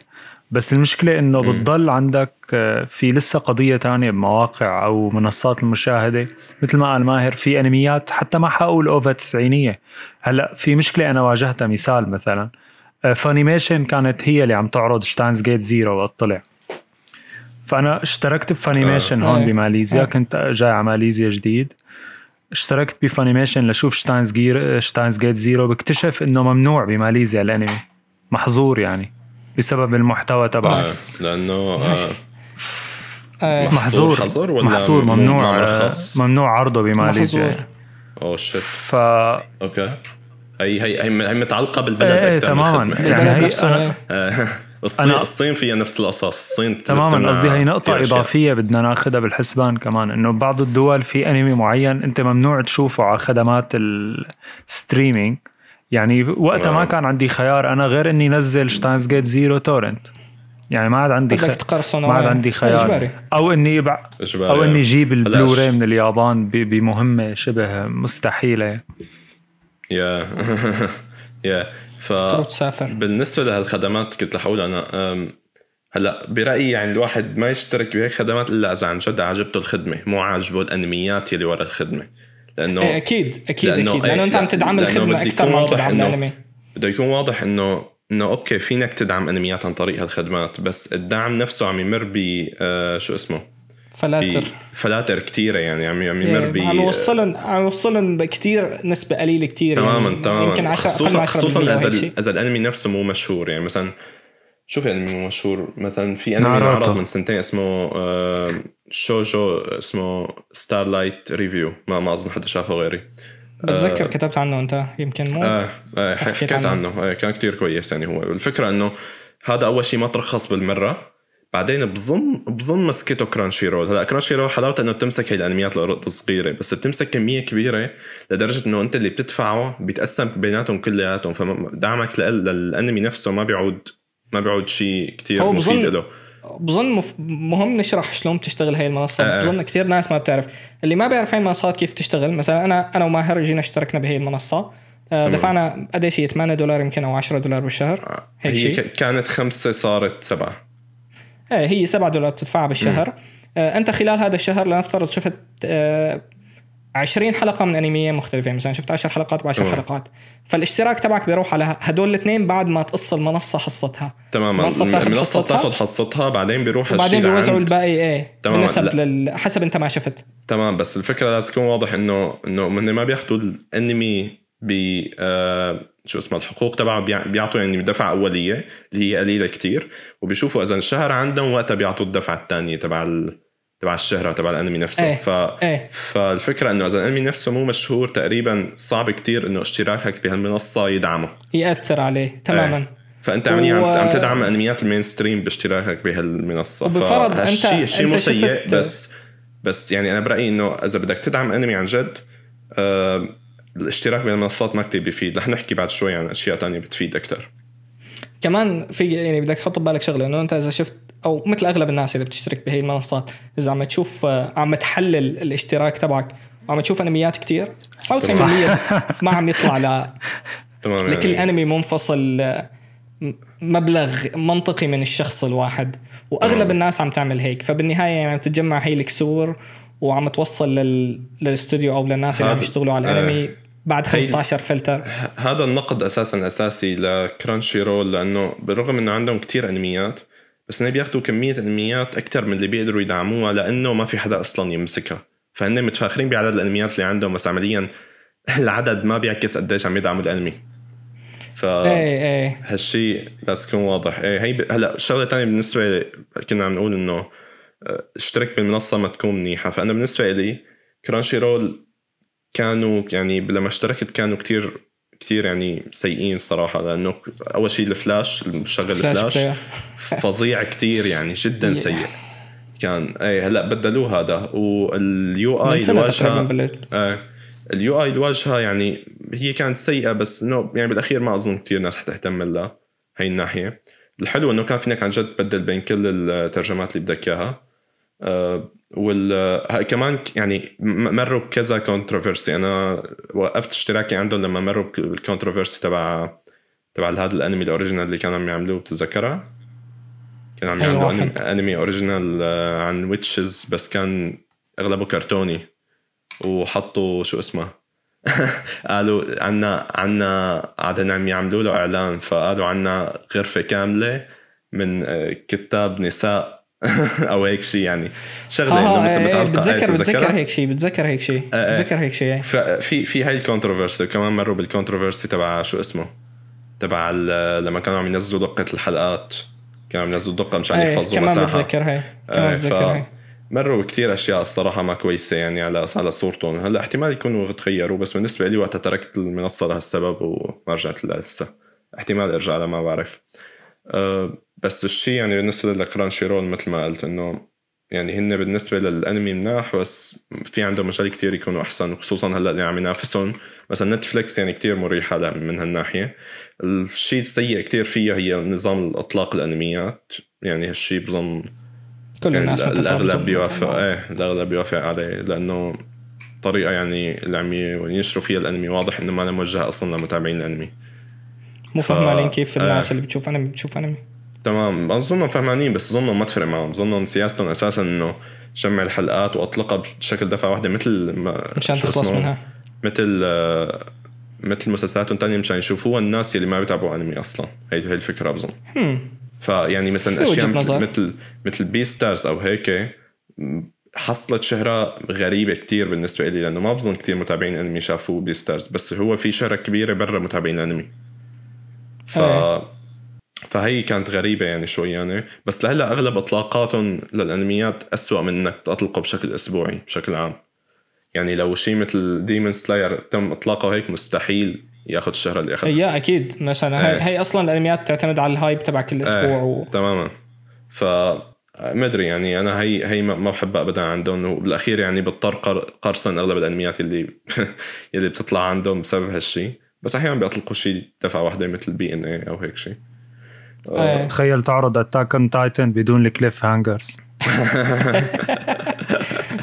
S4: بس المشكلة
S5: إنه.
S4: بتضل عندك أه، في لسه قضية تانية بمواقع أو منصات المشاهدة مثل ما قال ماهر في أنميات حتى ما حقول OVA تسعينية هلأ في مشكلة أنا واجهتها مثال مثلا أه، Funimation كانت هي اللي عم تعرض Steins;Gate Zero وقت طلع فأنا اشتركت ب Funimation
S3: آه.
S4: هون
S3: آه.
S4: بماليزيا
S3: آه.
S4: كنت جاي على ماليزيا جديد اشتركت ب Funimation لشوف Steins;Gate Steins;Gate Zero بكتشف إنه ممنوع بماليزيا الأنمي محظور يعني بسبب المحتوى تبعه
S5: آه. لأنه آه.
S3: آه،
S4: محظور
S5: حظر ولا
S4: محظور ممنوع
S5: مرخص؟
S4: ممنوع عرضه بماليزيا
S3: محظور.
S5: اوه shit
S4: ف
S5: okay هي هي هي متعلقة بالبلد
S4: إيه
S5: أكثر من
S4: تماما. يعني هي
S3: إيه.
S5: آه، الصين
S4: أنا-
S5: الصين فيها نفس القصص الصين
S4: تماما قصدي هي نقطة. إضافية بدنا ناخذها بالحسبان كمان إنه بعض الدول في أنمي معين أنت ممنوع تشوفه على خدمات ال streaming يعني وقتها ما. كان عندي خيار أنا غير إني نزل شتاينز جيت زيرو torrent يعني ما عاد عندي خيار ما عاد. عندي خيار. أو إني يبع...
S5: إجباري،
S4: أو إني
S5: آه.
S4: جيب
S5: هلا
S4: البلوراي من اليابان ب- بمهمة شبه مستحيلة
S5: يا يا ف
S3: تسافر
S5: بالنسبة لهالخدمات كنت رح أقول أنا أم، هلأ برأيي يعني الواحد ما يشترك بهيك خدمات إلا إذا عن جد عجبته الخدمة مو عاجبه الأنميات يلي ورا الخدمة لأنه
S3: إيه، أكيد أكيد
S5: لأنه-
S3: أكيد.
S5: إيه،
S3: لأنه أنت عم تدعم
S5: الخدمة
S3: أكثر
S5: يكون
S3: ما عم
S5: واضح
S3: تدعم
S5: إنه-
S3: الأنمي.
S5: بده يكون واضح إنه إنه okay فينك تدعم أنميات عن طريق هالخدمات بس الدعم نفسه عم يمر ب آه شو اسمه؟
S3: filter.
S5: ب filters كثيره يعني عم عم يمر ب
S3: إيه، عم يوصلن عم يوصلن بكثير نسبة قليلة كثير
S5: تماما
S3: يعني
S5: تماما
S3: يمكن 10 أقل
S5: خصوصا
S3: من 10%
S5: خصوصا إذا إذا الانمي نفسه مو مشهور يعني مثلا شو في أنمي مو مشهور مثلا في
S4: أنمي.
S5: انعرض من سنتين اسمه آه، شوجو اسمه ستارلايت ريفيو ما ما أظن حدا شافه غيري.
S3: بتذكر كتبت عنه أنت؟ يمكن مو.
S5: آه, آه
S3: حكيت عنه.
S5: عنه. آه كان كتير كويس يعني هو. الفكرة إنه هذا أول شيء ما ترخص بالمرة. بعدين بظن بظن مسكته كرانشي رول هلا كرانشي رول حلاوتها إنه بتمسك هي الأنميات الصغيره بس بتمسك كمية كبيرة لدرجة إنه أنت اللي بتدفعه بيتقسم بيناتهم كلياتهم. فدعمك لل- للأنمي نفسه ما بيعود ما بيعود شيء كتير
S3: هو
S5: مفيد له.
S3: بظن مف... مهم نشرح شلون بتشتغل هاي المنصة.
S5: آه.
S3: بظن كثير ناس ما بتعرف. اللي ما بيعرف هاي المنصات كيف تشتغل مثلا أنا أنا وماهر جينا اشتركنا بهي المنصة. آه،. دفعنا قديش هي؟ 8 دولار يمكن أو 10 دولار بالشهر. هيك
S5: هي
S3: شيء.
S5: ك- كانت خمسة صارت سبعة.
S3: إيه هي 7 دولار بتدفعها بالشهر. آه أنت خلال هذا الشهر لنفترض شفت آه 20 حلقة من انميه مختلفة مثلا شفت 10 حلقات ب 10
S5: تمام.
S3: حلقات فالاشتراك تبعك بيروح على هدول الاثنين بعد ما تقص المنصة حصتها
S5: تماما
S3: المنصة بتاخد
S5: المنصة
S3: حصتها.
S5: بتاخذ حصتها بعدين بيروح
S3: وبعدين
S5: هالشي
S3: بيوزعوا الباقي إيه
S5: تمام،
S3: بنسب. لل... حسب انت ما شفت
S5: تمام بس الفكرة لازم تكون واضح انه إنه من ما بياخذوا الأنمي ب آه شو اسمه الحقوق تبعه بيع- بيعطوا يعني دفعة أولية اللي هي قليلة كتير وبيشوفوا إذا انشهر عندهم وقتها بيعطوا الدفعة الثانية تبع ال... تبع الشهرة تبع الانمي نفسه.
S3: إيه،
S5: ف...
S3: إيه.
S5: فالفكرة إنه إذا الانمي نفسه مو مشهور تقريبا صعب كتير إنه اشتراكك بهالمنصة يدعمه.
S3: يأثر عليه تماما.
S5: إيه. فأنت عم
S3: و-
S5: عم تدعم أنميات المين ستريم باشتراكك بهالمنصة.
S3: أنت-
S5: الشيء
S3: أنت
S5: مو سيء بس بس يعني أنا برأيي إنه إذا بدك تدعم أنمي عن جد آه الاشتراك بالمنصات ما كتير بيفيد. رح نحكي بعد شوي عن أشياء تانية بتفيد أكثر
S3: كمان في يعني بدك تحط ببالك شغلة إنه أنت إذا شفت أو مثل أغلب الناس اللي بتشترك بهي المنصات إذا عم تشوف آه، عم تحلل الاشتراك تبعك وعم تشوف أنميات كتير؟ 99% ما عم يطلع ل...
S5: تمام
S3: لكل
S5: يعني
S3: أنمي منفصل آه، مبلغ منطقي من الشخص الواحد. وأغلب الناس عم تعمل هيك. فبالنهاية يعني عم تتجمع هي الكسور وعم توصل لل... للاستوديو أو للناس اللي عم يشتغلوا على الأنمي بعد 15 فلتر.
S5: هذا النقد أساسا أساسي لكرانشي رول لأنه بالرغم إنه عندهم كتير أنميات بس إنه بياخذوا كمية انميات أكثر من اللي بيقدروا يدعموها لأنه ما في حدا أصلا يمسكها. فهن متفاخرين بعدد الأنميات اللي عندهم بس عمليا العدد ما بيعكس قديش عم يدعموا الأنمي. ف
S3: إيه إيه.
S5: هالشيء لازم يكون واضح. إيه هي ب... هلا شغله ثانية بالنسبة كنا عم نقول إنه آه، اشترك بالمنصة ما تكون منيحة. فأنا بالنسبة لي كرانشي رول كانوا يعني لما اشتركت كانوا كتير كتير يعني سيئين صراحة لأنه أول شيء الفلاش المشغل
S3: flash
S5: ال
S3: flash.
S5: فظيع كتير يعني جدا سيء. كان إيه هلأ بدلوه هذا.
S3: وال UI
S5: الواجهه آه ال UI الواجهة يعني هي كانت سيئة بس إنه يعني بالأخير ما أظن كثير ناس حتهتم لها هي الناحية. الحلو إنه كان فينك عن جد تبدل بين كل الترجمات اللي بدك إياها. وال آه، كمان ك- يعني مروا بكذا controversy أنا وقفت اشتراكي عندهم لما مروا بال controversy تبع تبع هذا الأنمي ال original اللي كانوا عم يعملوه بتتذكرها؟ كان عم
S3: أي
S5: يعملوا
S3: واحد.
S5: أنمي- انمي original آه، عن witches بس كان أغلبه كرتوني وحطوا شو اسمه قالوا عنا عنا قاعدين عم يعملوا له إعلان فقالوا عنا غرفة كاملة من آه، كتاب نساء أو هيك شيء يعني. شغلة
S3: آه
S5: إنه
S3: آه،
S5: مت-
S3: إيه،
S5: متعلقه
S3: بتذكر
S5: إية،
S3: بتذكر؟ هيك شيء بتذكر هيك شيء
S5: آه، آه.
S3: بتذكر هيك شيء
S5: ففي في هاي ال controversy وكمان مروا بال controversy تبع شو اسمه؟ تبع لما كانوا عم ينزلوا دقة الحلقات. كانوا عم ينزلوا دقة مشان يحفظوا
S3: كمان
S5: مساحة.
S3: بتذكر هي كمان
S5: آه،
S3: بتذكر هي
S5: مروا كتير أشياء الصراحة ما كويسة يعني على على صورتهم. هلأ احتمال يكونوا تغيروا بس بالنسبة لي وقتها تركت المنصة لهالسبب وما رجعت لها لسه. احتمال إرجع لها ما بعرف. بس الشيء يعني بالنسبة لكرانشي رول مثل ما قلت إنه يعني هن بالنسبة للأنمي مناح بس في عندهم مجال كتير يكونوا أحسن خصوصا هلأ اللي عم ينافسهم. مثلا نتفليكس يعني كتير مريحة من هالناحية. الشيء السيء كتير فيها هي نظام اطلاق الأنميات. يعني هالشيء بظن
S3: كل
S5: يعني
S3: الناس متفق الأغلب.
S5: بيوافق إيه الأغلب بيوافق عليه لأنه طريقة يعني اللي عم ينشروا فيها الأنمي واضح إنه ما موجهه أصلا لمتابعين الأنمي.
S3: مو فهمانين كيف الناس
S5: آه.
S3: اللي بتشوف أنمي بتشوف أنمي
S5: تمام بظنهم فهمانين بس بظنهم ما تفرق معهم بظنهم سياستهم أساسا إنه جمع الحلقات وأطلقها بشكل دفعة واحدة مثل ما
S3: مشان تخلص؟ منها
S5: مثل آه، مثل مسلسلاتهم تانية مشان يشوفوها الناس اللي ما بيتابعوا أنمي أصلا هي هي الفكرة بظن. فيعني مثلا
S3: أشياء.
S5: مثل مثل مثل بي ستارز أو هيك حصلت شهرة غريبة كتير بالنسبة لي لأنه ما بظن كتير متابعين أنمي شافوه بي ستارز بس هو في شهرة كبيرة برا متابعين أنمي ف...
S3: إيه.
S5: فهي كانت غريبة يعني شوي يعني. بس لهلا أغلب إطلاقاتهم للأنميات أسوأ من إنك تطلقه بشكل أسبوعي بشكل عام. يعني لو شيء مثل ديمون سلاير تم إطلاقه هيك مستحيل ياخذ الشهرة اللي أخذها
S3: يا أكيد. مثلا هي,
S5: إيه.
S3: هي أصلا الأنميات تعتمد على ال hype تبع كل أسبوع و...
S5: تماما. ف ما أدري يعني أنا هي هي ما بحبها ابدا عندهم. وبالأخير يعني بضطر قر- قرصن أغلب الأنميات اللي اللي بتطلع عندهم بسبب هالشيء. بس أحيانا بيطلقوا شيء دفعة واحدة مثل بي إن اي أو هيك شيء.
S3: إيه.
S4: تخيل تعرض اتاك اون تايتن بدون ال cliffhangers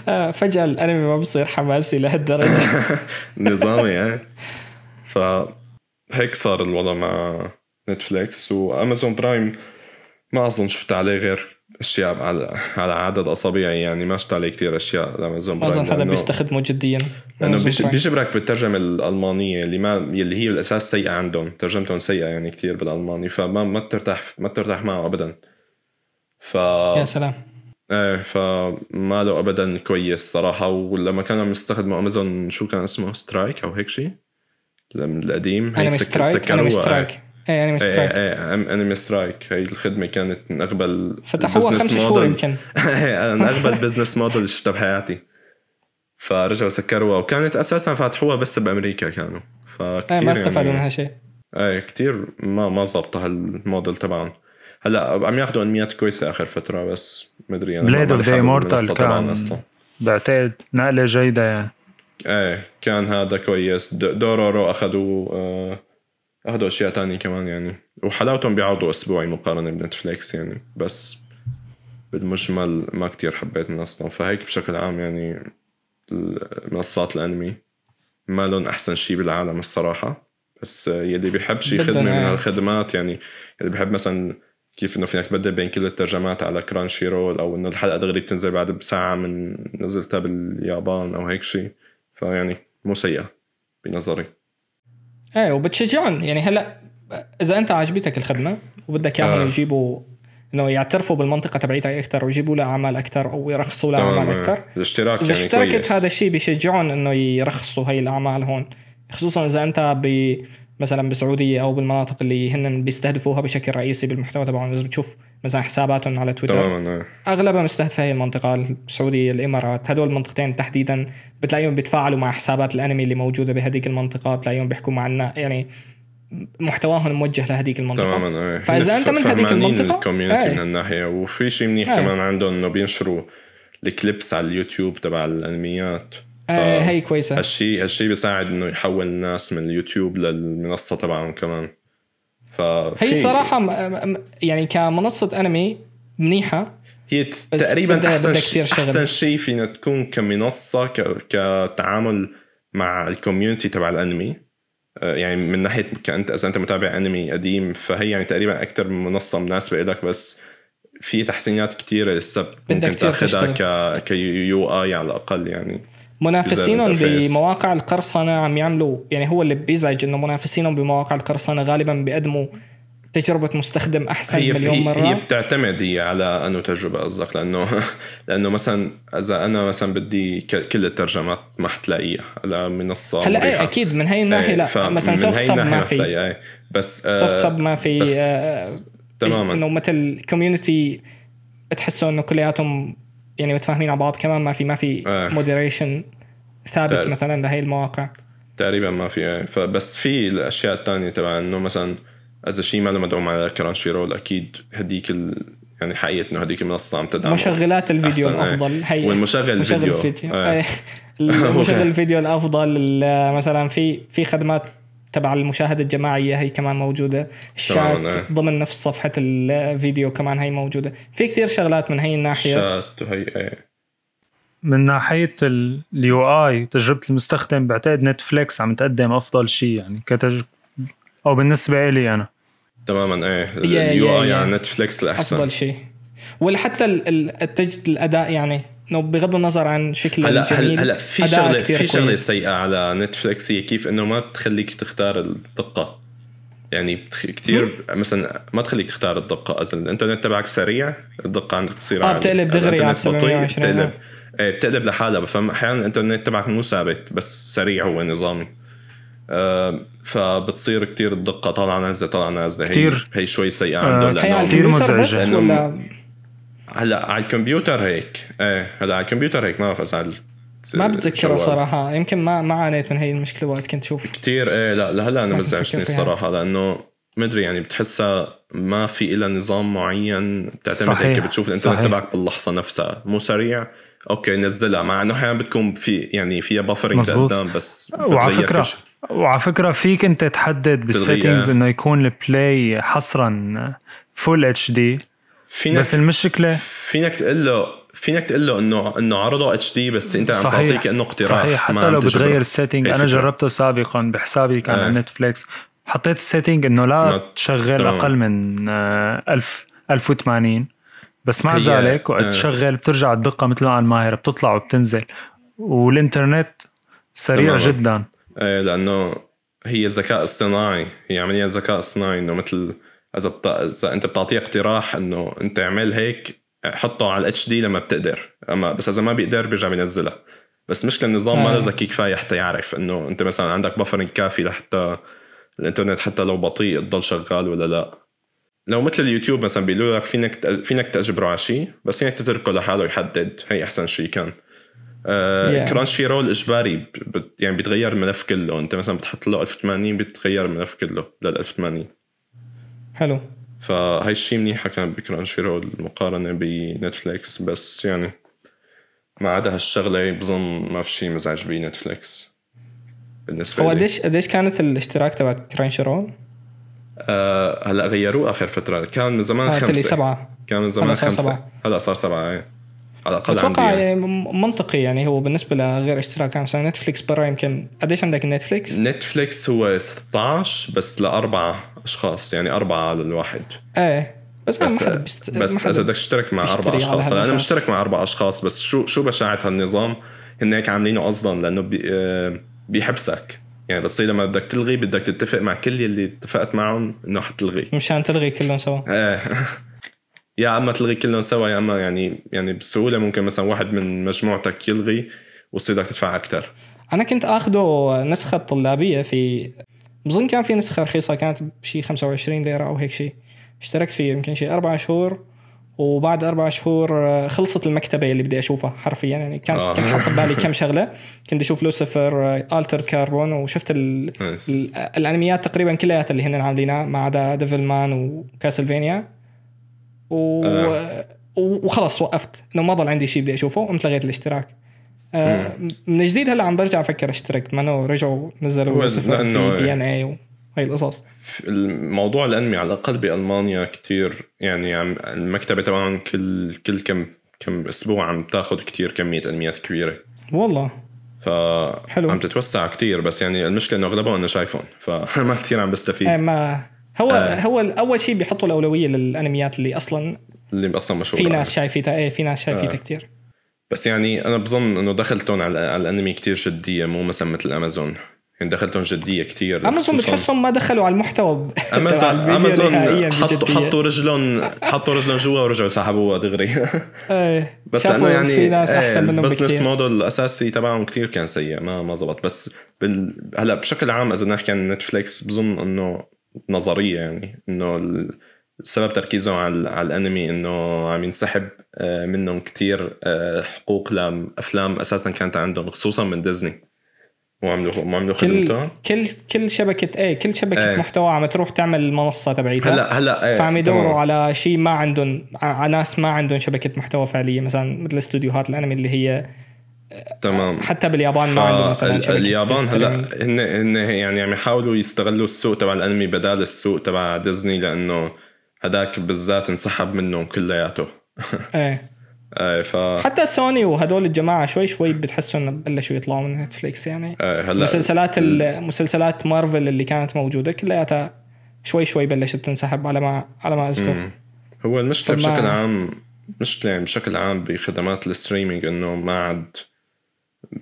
S3: آه فجأة الأنمي ما بصير حماسي لهالدرجة.
S5: نظامي إيه ف هيك صار الوضع مع نتفليكس وأمازون برايم ما أظن شفت عليه غير أشياء على على عدد اصابع يعني ما عليه كثير أشياء لأمازون
S3: ما
S5: برايم
S3: أظن حدا بيستخدمه جديا. لأنه.
S5: بيجبرك بالترجمة الألمانية اللي ما اللي هي بالاساس سيئة عندهم. ترجمتهم سيئة يعني كتير بالألماني فما ما بترتاح ما بترتاح معه ابدا. ف
S3: يا سلام.
S5: إيه فما له ابدا كويس صراحة. ولما كانوا عم يستخدموا أمازون شو كان اسمه؟ سترايك أو هيك شيء؟ من القديم هي سك-
S3: سترايك
S5: سكروها، إيه.
S3: إيه انمي سترايك
S5: إيه إيه انمي سترايك هي الخدمة كانت من اغبى
S3: فتحوها خمس شهور. يمكن.
S5: من اغبى ال business model اللي شفتها بحياتي. فرجعوا سكروها. وكانت أساسا فاتحوها بس بأمريكا كانوا. فكتير
S3: إيه ما استفادوا
S5: يعني
S3: منها شيء.
S5: إيه كثير ما ما زبطوا هالموديل تبعهم. هلا عم ياخذوا أنميات كويسة آخر فترة بس مدري
S4: أنا
S5: حابب
S4: Immortal
S5: المنصة تبعهم
S4: كان- بعتقد نقلة جيدة يعني.
S5: إيه كان هذا كويس. دورورو أخذوا آه، اخذوا أشياء تانية كمان يعني. وحلاوتهم بيعرضوا أسبوعي مقارنة بنتفليكس يعني. بس بالمجمل ما كتير حبيت منصتهم. فهيك بشكل عام يعني منصات الأنمي ما لهم أحسن شيء بالعالم الصراحة. بس يلي بيحب شيء خدمة من
S3: إيه.
S5: هالخدمات يعني اللي بيحب مثلا كيف إنه فينك تبدل بين كل الترجمات على كرانشي رول أو إنه الحلقة دغري بتنزل بعد بساعة من نزلتها باليابان أو هيك شيء فيعني مو سيئة بنظري.
S3: إيه وبتشجعهم يعني هلأ إذا أنت عجبتك الخدمة وبدك اياهم
S5: آه.
S3: يجيبوا إنه يعترفوا بالمنطقة تبعيتها أكثر ويجيبوا لها أعمال أكثر أو يرخصوا لها
S5: أعمال
S3: أكثر
S5: الاشتراك
S3: اذا
S5: يعني
S3: اشتركت
S5: كويس.
S3: هذا الشيء بيشجعهم إنه يرخصوا هي الأعمال هون خصوصا إذا أنت ب مثلا بالسعوديه أو بالمناطق اللي هن بيستهدفوها بشكل رئيسي بالمحتوى تبعهم. اذا بتشوف مثلا حساباتهم على تويتر.
S5: تماما إيه.
S3: اغلبها مستهدفه هي المنطقة السعودية الإمارات. هدول المنطقتين تحديدا بتلاقيهم بيتفاعلوا مع حسابات الأنمي اللي موجودة بهذيك المنطقة بتلاقيهم بيحكوا مع النا يعني محتواهم موجه لهذيك المنطقة.
S5: تماما إيه
S3: فإذا أنت من هذيك المنطقة،
S5: الكوميونتي
S3: إيه.
S5: من هالناحيه وفي شيء منيح
S3: إيه.
S5: كمان عندهم إنه بينشروا ال clips على اليوتيوب تبع الأنميات.
S3: آه هي كويسة.
S5: هالشيء هالشيء بيساعد إنه يحول الناس من اليوتيوب للمنصة تبعهم كمان. ف
S3: هي صراحة م- م- يعني كمنصة أنمي منيحة
S5: هي تقريبا
S3: أحسن
S5: شيء. أحسن شيء فينا تكون كمنصة ك... كتعامل مع ال community تبع الأنمي. آه، يعني من ناحية كانت إذا أنت متابع أنمي قديم فهي يعني تقريبا أكثر منصة مناسبة لك بس في تحسينات كثيره لسه ممكن تاخذها ك UI على الأقل يعني.
S3: منافسينهم. بمواقع القرصنة عم يعملوا يعني هو اللي بيزعج إنه منافسينهم بمواقع القرصنة غالبا بيقدموا تجربة مستخدم أحسن
S5: هي
S3: مليون
S5: هي,
S3: مرة
S5: هي بتعتمد هي على أنه تجربة قصدك لأنه لأنه مثلا إذا أنا مثلا بدي كل الترجمات ما حتلاقيها على منصة
S3: هلا
S5: إيه.
S3: أكيد من هي الناحية
S5: إيه،
S3: لا مثلا
S5: هي
S3: soft sub
S5: الناحية
S3: ما في
S5: إيه. بس آه،
S3: soft sub ما في آه،
S5: تماما
S3: إنه مثل community بتحسوا إنه كلياتهم يعني متفاهمين على بعض كمان ما في ما في
S5: آه.
S3: moderation ثابت
S5: تعرف.
S3: مثلا لهي المواقع
S5: تقريبا ما في يعني فبس في الأشياء الثانية تبع إنه مثلا إذا شيء ما له مدعوم على كرانشي رول أكيد هديك ال... يعني حقيقة إنه هديك المنصه عم تدعم
S3: مشغلات الفيديو
S5: إيه.
S3: الأفضل هي
S5: والمشغل
S3: مشغل
S5: الفيديو
S3: الفيديو
S5: إيه.
S3: المشغل الفيديو الأفضل ال- مثلا في في خدمات تبع المشاهدة الجماعية هي كمان موجودة.
S5: تماماً،
S3: الشات
S5: إيه.
S3: ضمن نفس صفحة الفيديو كمان هي موجودة. في كثير شغلات من هي الناحية.
S5: شات وهي إيه.
S4: من ناحية ال UI تجربة المستخدم بعتقد نتفليكس عم تقدم أفضل شيء يعني كتجربه أو بالنسبة لي أنا.
S5: تماما
S3: إيه.
S5: اليو
S3: آي.
S5: على نتفليكس الأحسن.
S3: أفضل شيء. ولا حتى ال- ال- التجد الأداء يعني. إنه بغض النظر عن شكله
S5: هلا
S3: الجميل
S5: هلا هلا في
S3: شغلة
S5: في شغلة
S3: كويس.
S5: سيئة على نتفليكس هي كيف إنه ما بتخليك تختار الدقة يعني. كثير مثلا ما تخليك تختار الدقة اذا الإنترنت تبعك سريع الدقة عندك تصير
S3: آه،
S5: عالية.
S3: بتقلب دغري على
S5: الإنترنت بطيء
S3: 720
S5: بتقلب إيه بتقلب لحالها بفهم أحيانا الإنترنت تبعك مو ثابت بس سريع هو نظامي آه فبتصير كتير الدقة طالعة نازلة طالعة نازلة
S4: كتير.
S5: هي, هي شوي سيئة
S4: آه،
S5: عندهم
S3: هي على
S5: لأنه هلا على الكمبيوتر هيك إيه هلا على الكمبيوتر هيك ما بعرف إذا على
S3: ما بتذكرها
S5: الجوال.
S3: صراحة يمكن ما ما عانيت من هي المشكلة وقت كنت شوف
S5: كتير إيه لا لهلا
S3: أنا فيها.
S5: الصراحه لأنه مدري يعني بتحسها ما في إلها نظام معين بتعتمد
S4: صحيح.
S5: هيك بتشوف
S4: الإنترنت.
S5: تبعك باللحظة نفسها مو سريع أوكي نزلها مع إنه أحيانا بتكون في يعني فيها
S4: buffering.
S5: لقدام بس
S4: وعلى
S5: فكرة.
S4: وعلى فكرة فيك أنت تحدد بال
S5: settings.
S4: إنه يكون ال play حصرا full HD
S5: فينك
S4: بس المشكلة
S5: فينك تقول له فينك تقول له انه إنه عرضه HD بس أنت عم
S4: صحيح.
S5: تعطيه كانه اقتراح
S4: صحيح حتى لو. بتغير
S5: ال
S4: setting
S5: أنا.
S4: جربته سابقا بحسابي كان
S5: آه.
S4: على نتفليكس حطيت ال setting إنه لا
S5: ما-
S4: تشغل. أقل من آه، 1000 1080 بس مع ذلك وقت
S5: آه.
S4: تشغل بترجع الدقة مثل ما قال ماهر بتطلع وبتنزل والإنترنت سريع
S5: تماماً.
S4: جدا
S5: إيه لأنه هي ذكاء اصطناعي هي عمليه ذكاء اصطناعي إنه مثل إذا بت... إذا أنت بتعطيه اقتراح إنه أنت اعمل هيك حطه على ال HD لما بتقدر. أما بس إذا ما بيقدر بيرجع بينزلها. بس مشكلة النظام ما
S3: آه.
S5: له ذكي كفاية حتى يعرف إنه أنت مثلا عندك buffering كافي لحتى الإنترنت حتى لو بطيء تضل شغال ولا لا. لو مثل اليوتيوب مثلا بيقولوا لك فينك فينك تجبره على شيء بس فينك تتركه لحاله يحدد. هي أحسن شيء كان. آه
S3: Yeah.
S5: كرانشي رول إجباري بت- يعني بيتغير الملف كله. أنت مثلا بتحط له 1080 بيتغير الملف كله لل 1080
S3: حلو.
S5: فهي الشيء منيحة كان بكرانشي رول مقارنه بنتفليكس بس يعني ما عدا هالشغلة بظن ما في شيء مزعج بنتفليكس. بالنسبة
S3: هو قديش قديش كانت الاشتراك تبع كرانشي رول؟
S5: آه هلا غيروه آخر فترة. كان من زمان
S3: آه
S5: خمسة.
S3: سبعة.
S5: كان من زمان خمسة.
S3: سبعة.
S5: هلا صار سبعة إيه. على الأقل
S3: أتوقع
S5: يعني.
S3: يعني منطقي يعني هو بالنسبة لغير اشتراك يعني مثلا نتفليكس برا يمكن. قديش عندك نتفليكس؟
S5: نتفليكس هو 16 بس لاربع أشخاص يعني أربعة على الواحد
S3: إيه بس,
S5: بس
S3: ما حد بيست... ما
S5: بس
S3: حد
S5: إذا بدك تشترك مع أربع أشخاص.
S3: أنا.
S5: مشترك مع أربع أشخاص بس شو شو بشاعة هالنظام؟ هن هيك عاملينه قصدا لأنه بي آه، بيحبسك. يعني بتصير لما بدك تلغي بدك تتفق مع كل اللي اتفقت معهم إنه حتلغي
S3: مشان تلغي كلهم سوا.
S5: إيه. يا أما تلغي كلهم سوا يا أما يعني يعني بسهولة ممكن مثلا واحد من مجموعتك يلغي وتصير بدك تدفع أكثر
S3: أنا كنت آخده نسخة طلابية في بظن كان في نسخة رخيصة كانت بشي 25 ليرة أو هيك شيء اشتركت فيه يمكن شيء أربع شهور. وبعد أربع شهور آه، خلصت المكتبة اللي بدي أشوفها حرفيا. يعني كان
S5: آه.
S3: كنت حاط ببالي كم شغلة. كنت أشوف لوسيفر Altered Carbon وشفت ال...
S5: نايس.
S3: ال- الأنميات تقريبا كلياتها اللي هن عاملينها ما عدا Devilman و Castlevania و...
S5: آه.
S3: وخلص وقفت. إنه ما ضل عندي شيء بدي أشوفه قمت لغيت الاشتراك. آه من جديد هلا عم برجع أفكر اشترك ما انه رجعوا نزلوا لوسيفر في بي إن اي وهي القصص
S5: الموضوع الأنمي على الأقل بألمانيا كتير يعني عم المكتبة تبعهم كل كل كم كم أسبوع عم تاخذ كتير كمية أنميات كبيرة
S3: والله
S5: ف
S3: حلو.
S5: عم تتوسع كتير بس يعني المشكلة إنه أغلبهم أنا شايفهم فما كتير عم بستفيد
S3: آه ما هو
S5: آه.
S3: آه. هو أول شيء بيحطوا الأولوية للأنميات اللي أصلا
S5: اللي أصلا مشهور
S3: في ناس شايفيتها إيه في ناس شايفيتها
S5: آه.
S3: كثير
S5: بس يعني أنا بظن إنه دخلتهم على, على الأنمي كتير جدية مو مثلا مثل امازون يعني دخلتهم جدية كتير
S3: امازون بتحسهم ما دخلوا على المحتوى
S5: امازون امازون حطوا. حطوا رجلهم حطوا رجلهم جوا ورجعوا سحبوها دغري.
S3: إيه.
S5: بس لأنه يعني
S3: في ناس أحسن منهم
S5: البزنس موديل الأساسي تبعهم كثير كان سيء ما ما زبط. بس بال... هلا بشكل عام إذا نحكي عن نتفليكس بظن إنه نظرية يعني إنه ال- سبب تركيزهم على, على الانمي إنه عم ينسحب آه، منهم كتير آه، حقوق لافلام أساسا كانت عندهم خصوصا من ديزني مو عملوا عملوا
S3: كل كل كل شبكة إيه كل شبكة
S5: إيه.
S3: محتوى عم تروح تعمل المنصة تبعيتها
S5: هلا هلأ إيه
S3: فعم يدوروا
S5: تمام.
S3: على شيء ما عندهم على ناس ما عندهم شبكة محتوى فعلية مثلا مثل استوديوهات الأنمي اللي هي
S5: تمام
S3: حتى باليابان ما عندهم مثلا شبكة
S5: اليابان
S3: هلأ.
S5: هن هن يعني عم يحاولوا يستغلوا السوق تبع الأنمي بدال السوق تبع ديزني لأنه هداك بالذات انسحب منهم كلياته.
S3: إيه.
S5: إيه ف
S3: حتى سوني وهدول الجماعة شوي شوي بتحسوا انه بلشوا يطلعوا من نتفليكس يعني.
S5: إيه هلا
S3: مسلسلات ال- مسلسلات مارفل اللي كانت موجودة كلياتها شوي شوي بلشت تنسحب على ما على ما أذكر.
S5: مم. هو المشكلة
S3: طب ما-
S5: بشكل عام مشكلة يعني بشكل عام بخدمات ال streaming إنه ما عاد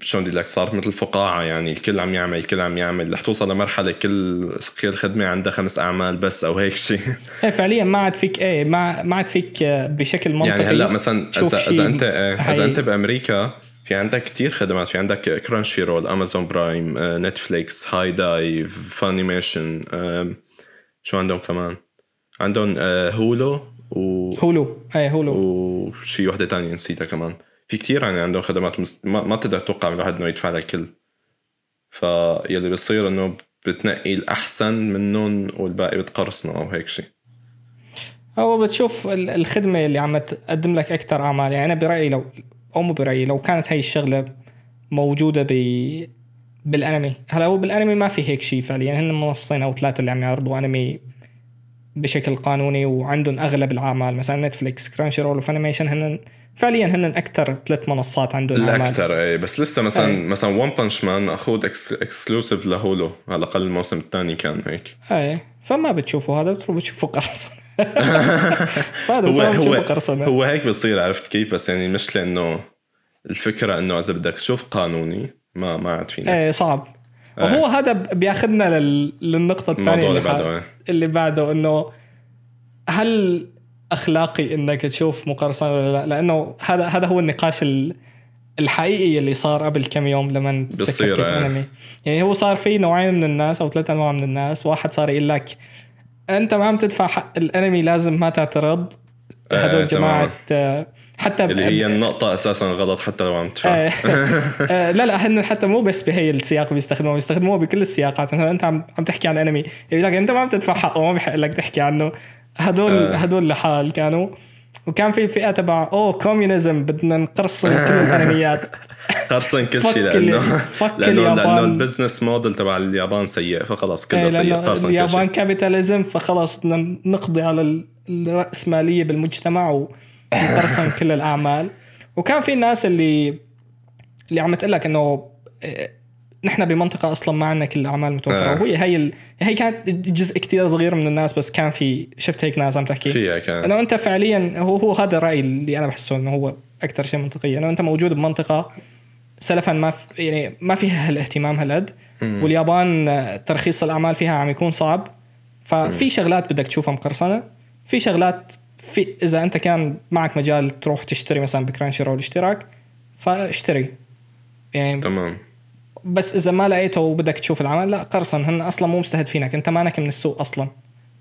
S5: شلون بدي لك صار مثل فقاعه يعني الكل عم يعمل الكل عم يعمل رح توصل لمرحلة كل كل خدمة عندها خمس أعمال بس أو هيك شيء
S3: إيه فعليا ما عاد فيك إيه ما ما عاد فيك آه، بشكل منطقي
S5: يعني هلأ مثلا اذا إذا أنت إيه، إذا
S3: حقيقي.
S5: أنت بأمريكا في عندك كتير خدمات في عندك كرانشي رول امازون برايم آه، نتفليكس HIDIVE Funimation شو عندهم كمان؟ عندهم آه، هولو و
S3: هولو إيه هولو
S5: وشي وحدة تانية نسيتها كمان. في كتير يعني عندهم خدمات مست... ما, ما تقدر تتوقع من الواحد إنه يدفع لك كل. فيلي بصير إنه بتنقي الأحسن منهم والباقي بتقرصنه أو هيك شيء
S3: هو بتشوف ال- الخدمة اللي عم تقدم لك أكثر أعمال. يعني أنا برأيي لو أو مو برأيي لو كانت هاي الشغلة موجودة ب بالأنمي. هلا هو بالأنمي ما في هيك شيء فعليا. هن منصتين أو ثلاثة اللي عم يعرضوا أنمي بشكل قانوني وعندهم أغلب الأعمال. مثلا نتفليكس كرانشي رول و Funimation هن فعليا هن أكثر ثلاث منصات عندهم
S5: الاكثر إيه بس لسه مثلا
S3: إيه.
S5: مثلا One Punch Man اخذ exclusive ل Hulu على الأقل الموسم الثاني كان هيك.
S3: إيه فما بتشوفوا هذا بتروحوا بتشوفوا قرصنة.
S5: هو هو
S3: قرصنة.
S5: هو هيك بصير عرفت كيف؟ بس يعني المشكلة انه الفكرة إنه إذا بدك تشوف قانوني ما ما عاد فينا
S3: إيه صعب. وهو هذا بياخذنا لل... للنقطة الثانية
S5: الموضوع
S3: اللي,
S5: اللي بعده
S3: بعده
S5: إيه.
S3: اللي بعده إنه هل أخلاقي إنك تشوف مقارصة ولا لا؟ لأنه هذا هذا هو النقاش ال... الحقيقي اللي صار قبل كم يوم لما تسكت
S5: إيه.
S3: انمي يعني هو صار في نوعين من الناس أو ثلاث أنواع من الناس واحد صار يقول لك أنت ما عم تدفع حق الأنمي لازم ما تعترض
S5: إيه،
S3: هدول. جماعة آه، حتى
S5: اللي هي النقطة أساسا غلط حتى لو عم تدفع
S3: آه، آه، لا لا هن حتى مو بس بهي السياق بيستخدموه بيستخدموه بكل السياقات مثلا أنت عم عم تحكي عن أنمي يقول لك أنت ما عم تدفع حقه ما بحق لك تحكي عنه هدول
S5: آه.
S3: هدول لحال كانوا وكان في فئة تبع أوه communism بدنا نقرصن كل الأنميات
S5: قرصن كل شيء لأنه
S3: فك
S5: لأنه لأنه
S3: اليابان.
S5: ال business model تبع اليابان سيء فخلص كله
S3: إيه،
S5: سيء قرصن كل
S3: اليابان كابيتاليزم فخلص بدنا نقضي على ال- الرأسمالية بالمجتمع ونقرصن كل الأعمال وكان في الناس اللي اللي عم تقول لك إنه نحن بمنطقة أصلا ما عندنا كل الأعمال متوفرة
S5: آه.
S3: وهي هي ال... هي كانت جزء كتير صغير من الناس بس كان في شفت هيك ناس عم تحكي؟
S5: فيها كان.
S3: إنه أنت فعليا هو هو هذا الرأي اللي أنا بحسه إنه هو أكثر شيء منطقي. إنه أنت موجود بمنطقة سلفا ما في يعني ما فيها هالاهتمام هالقد. واليابان آه، ترخيص الأعمال فيها عم يكون صعب. ففي شغلات بدك تشوفها مقرصنة. في شغلات في إذا أنت كان معك مجال تروح تشتري مثلا بكرانشي رول اشتراك فاشتري. يعني
S5: تمام.
S3: بس إذا ما لقيته وبدك تشوف العمل لا قرصن هن أصلا مو مستهدفينك أنت مانك من السوق أصلا.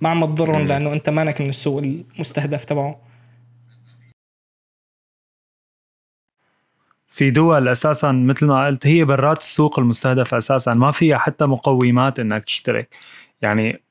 S3: ما عم تضرهم لأنه أنت مانك من السوق المستهدف تبعه.
S4: في دول أساسا مثل ما قلت هي برات السوق المستهدف أساسا. ما فيها حتى مقومات إنك تشترك. يعني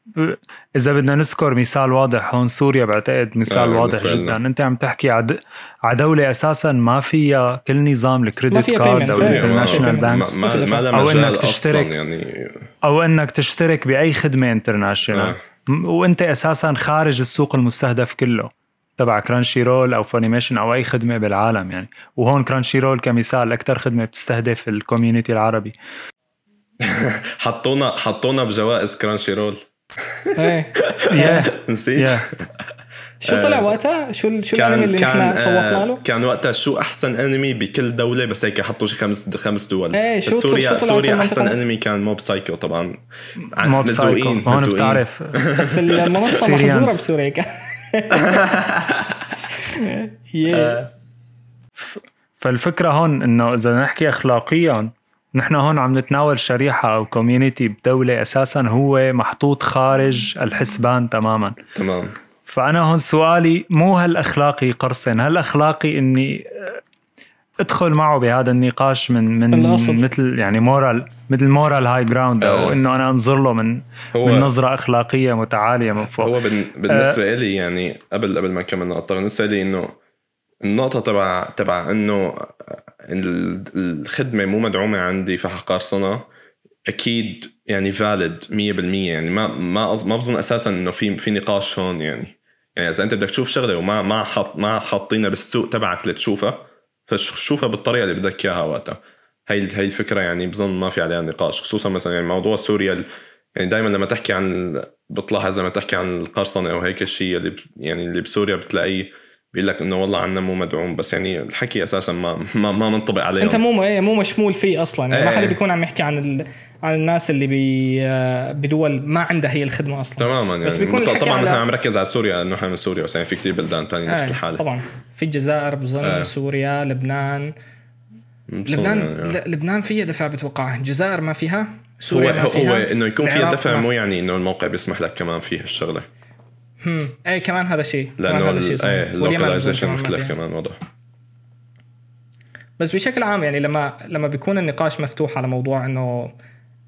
S4: إذا بدنا نذكر مثال واضح هون سوريا بعتقد مثال
S5: آه،
S4: واضح
S5: بالنسبة لنا.
S4: جدا أنت عم تحكي عد... عدولة أساسا ما فيها كل نظام ال
S3: credit
S4: card.
S3: أو
S4: ال
S3: international
S4: banks
S3: ما
S4: إنك
S5: أصلا
S4: تشترك.
S5: يعني.
S4: أو إنك تشترك بأي خدمة international م- وأنت أساسا خارج السوق المستهدف كله تبع كرانشي رول أو فانيميشن أو أي خدمة بالعالم يعني. وهون كرانشي رول كمثال أكثر خدمة بتستهدف ال community العربي.
S5: حطونا حطونا بجوائز كرانشي رول
S4: إيه
S5: نسيت
S3: شو طلع وقتها؟ شو شو الانمي اللي نحن صوتنا له؟
S5: آه كان وقتها شو أحسن أنمي بكل دولة بس هيك حطوا شي خمس خمس دول
S3: إيه،
S5: بس
S3: شو- شو
S5: سوريا
S3: طلعت
S5: سوريا؟ احسن أنمي كان موب سايكو طبعا
S4: موب سايكو هون. بتعرف
S3: بس
S4: المنصة.
S3: محظورة بسوريا كان ياه.
S4: فالفكرة هون إنه إذا نحكي اخلاقيا نحن هون عم نتناول شريحة أو community بدولة أساسا هو محطوط خارج الحسبان تماما.
S5: تمام.
S4: فأنا هون سؤالي مو هل اخلاقي قرصن هل اخلاقي إني أدخل معه بهذا النقاش من من
S3: الأصل.
S4: مثل يعني moral مثل moral high ground أو.
S5: آه.
S4: إنه أنا أنظر له من
S5: هو-
S4: من نظرة أخلاقية متعالية من فوق.
S5: هو بن... بالنسبة لي يعني قبل قبل ما نكمل النقطة بالنسبة لي إنه النقطة تبع تبع إنه ال- الخدمة مو مدعومة عندي فحقرصنة أكيد يعني فاليد 100% يعني ما ما ما بظن أساسا إنه في في نقاش هون يعني. يعني إذا أنت بدك تشوف شغلة وما ما حط ما حاطينها بالسوق تبعك لتشوفها فشوفها بالطريقة اللي بدك إياها وقتها. هي هي الفكرة يعني بظن ما في عليها نقاش خصوصا مثلا يعني موضوع سوريا يعني دائما لما تحكي عن بتلاحظ لما تحكي عن القرصنة أو هيك الشيء اللي يعني اللي بسوريا بتلاقيه بيقول لك إنه والله عنا مو مدعوم بس يعني الحكي أساسا ما ما, ما منطبق عليهم
S3: أنت مو إيه مو مشمول فيه أصلا. يعني ما
S5: إيه.
S3: حدا بيكون عم يحكي عن ال... عن الناس اللي بي... آه، بدول ما عندها هي الخدمة أصلا.
S5: تماما يعني
S3: بس بيكون الحكي
S5: طبعا
S3: على-
S5: نحن عم نركز على سوريا إنه إحنا من سوريا بس يعني في كثير بلدان ثانية نفس
S3: إيه،
S5: الحالة.
S3: طبعا. في الجزائر بظن
S5: إيه.
S3: سوريا لبنان. لبنان
S5: يعني.
S3: لبنان فيها دفع بتوقع. الجزائر ما فيها
S5: هو
S3: سوريا ما
S5: هو
S3: فيها
S5: إنه يكون فيها دفع
S3: ما
S5: مو يعني إنه الموقع بيسمح لك كمان فيه الشغله
S3: هم. إيه كمان هذا شيء
S5: لأنه
S3: هذا شيء
S5: ال-
S3: صحيح. إيه
S5: اللوكلايزيشن مختلف. كمان وضع
S3: بس بشكل عام يعني لما لما بيكون النقاش مفتوح على موضوع إنه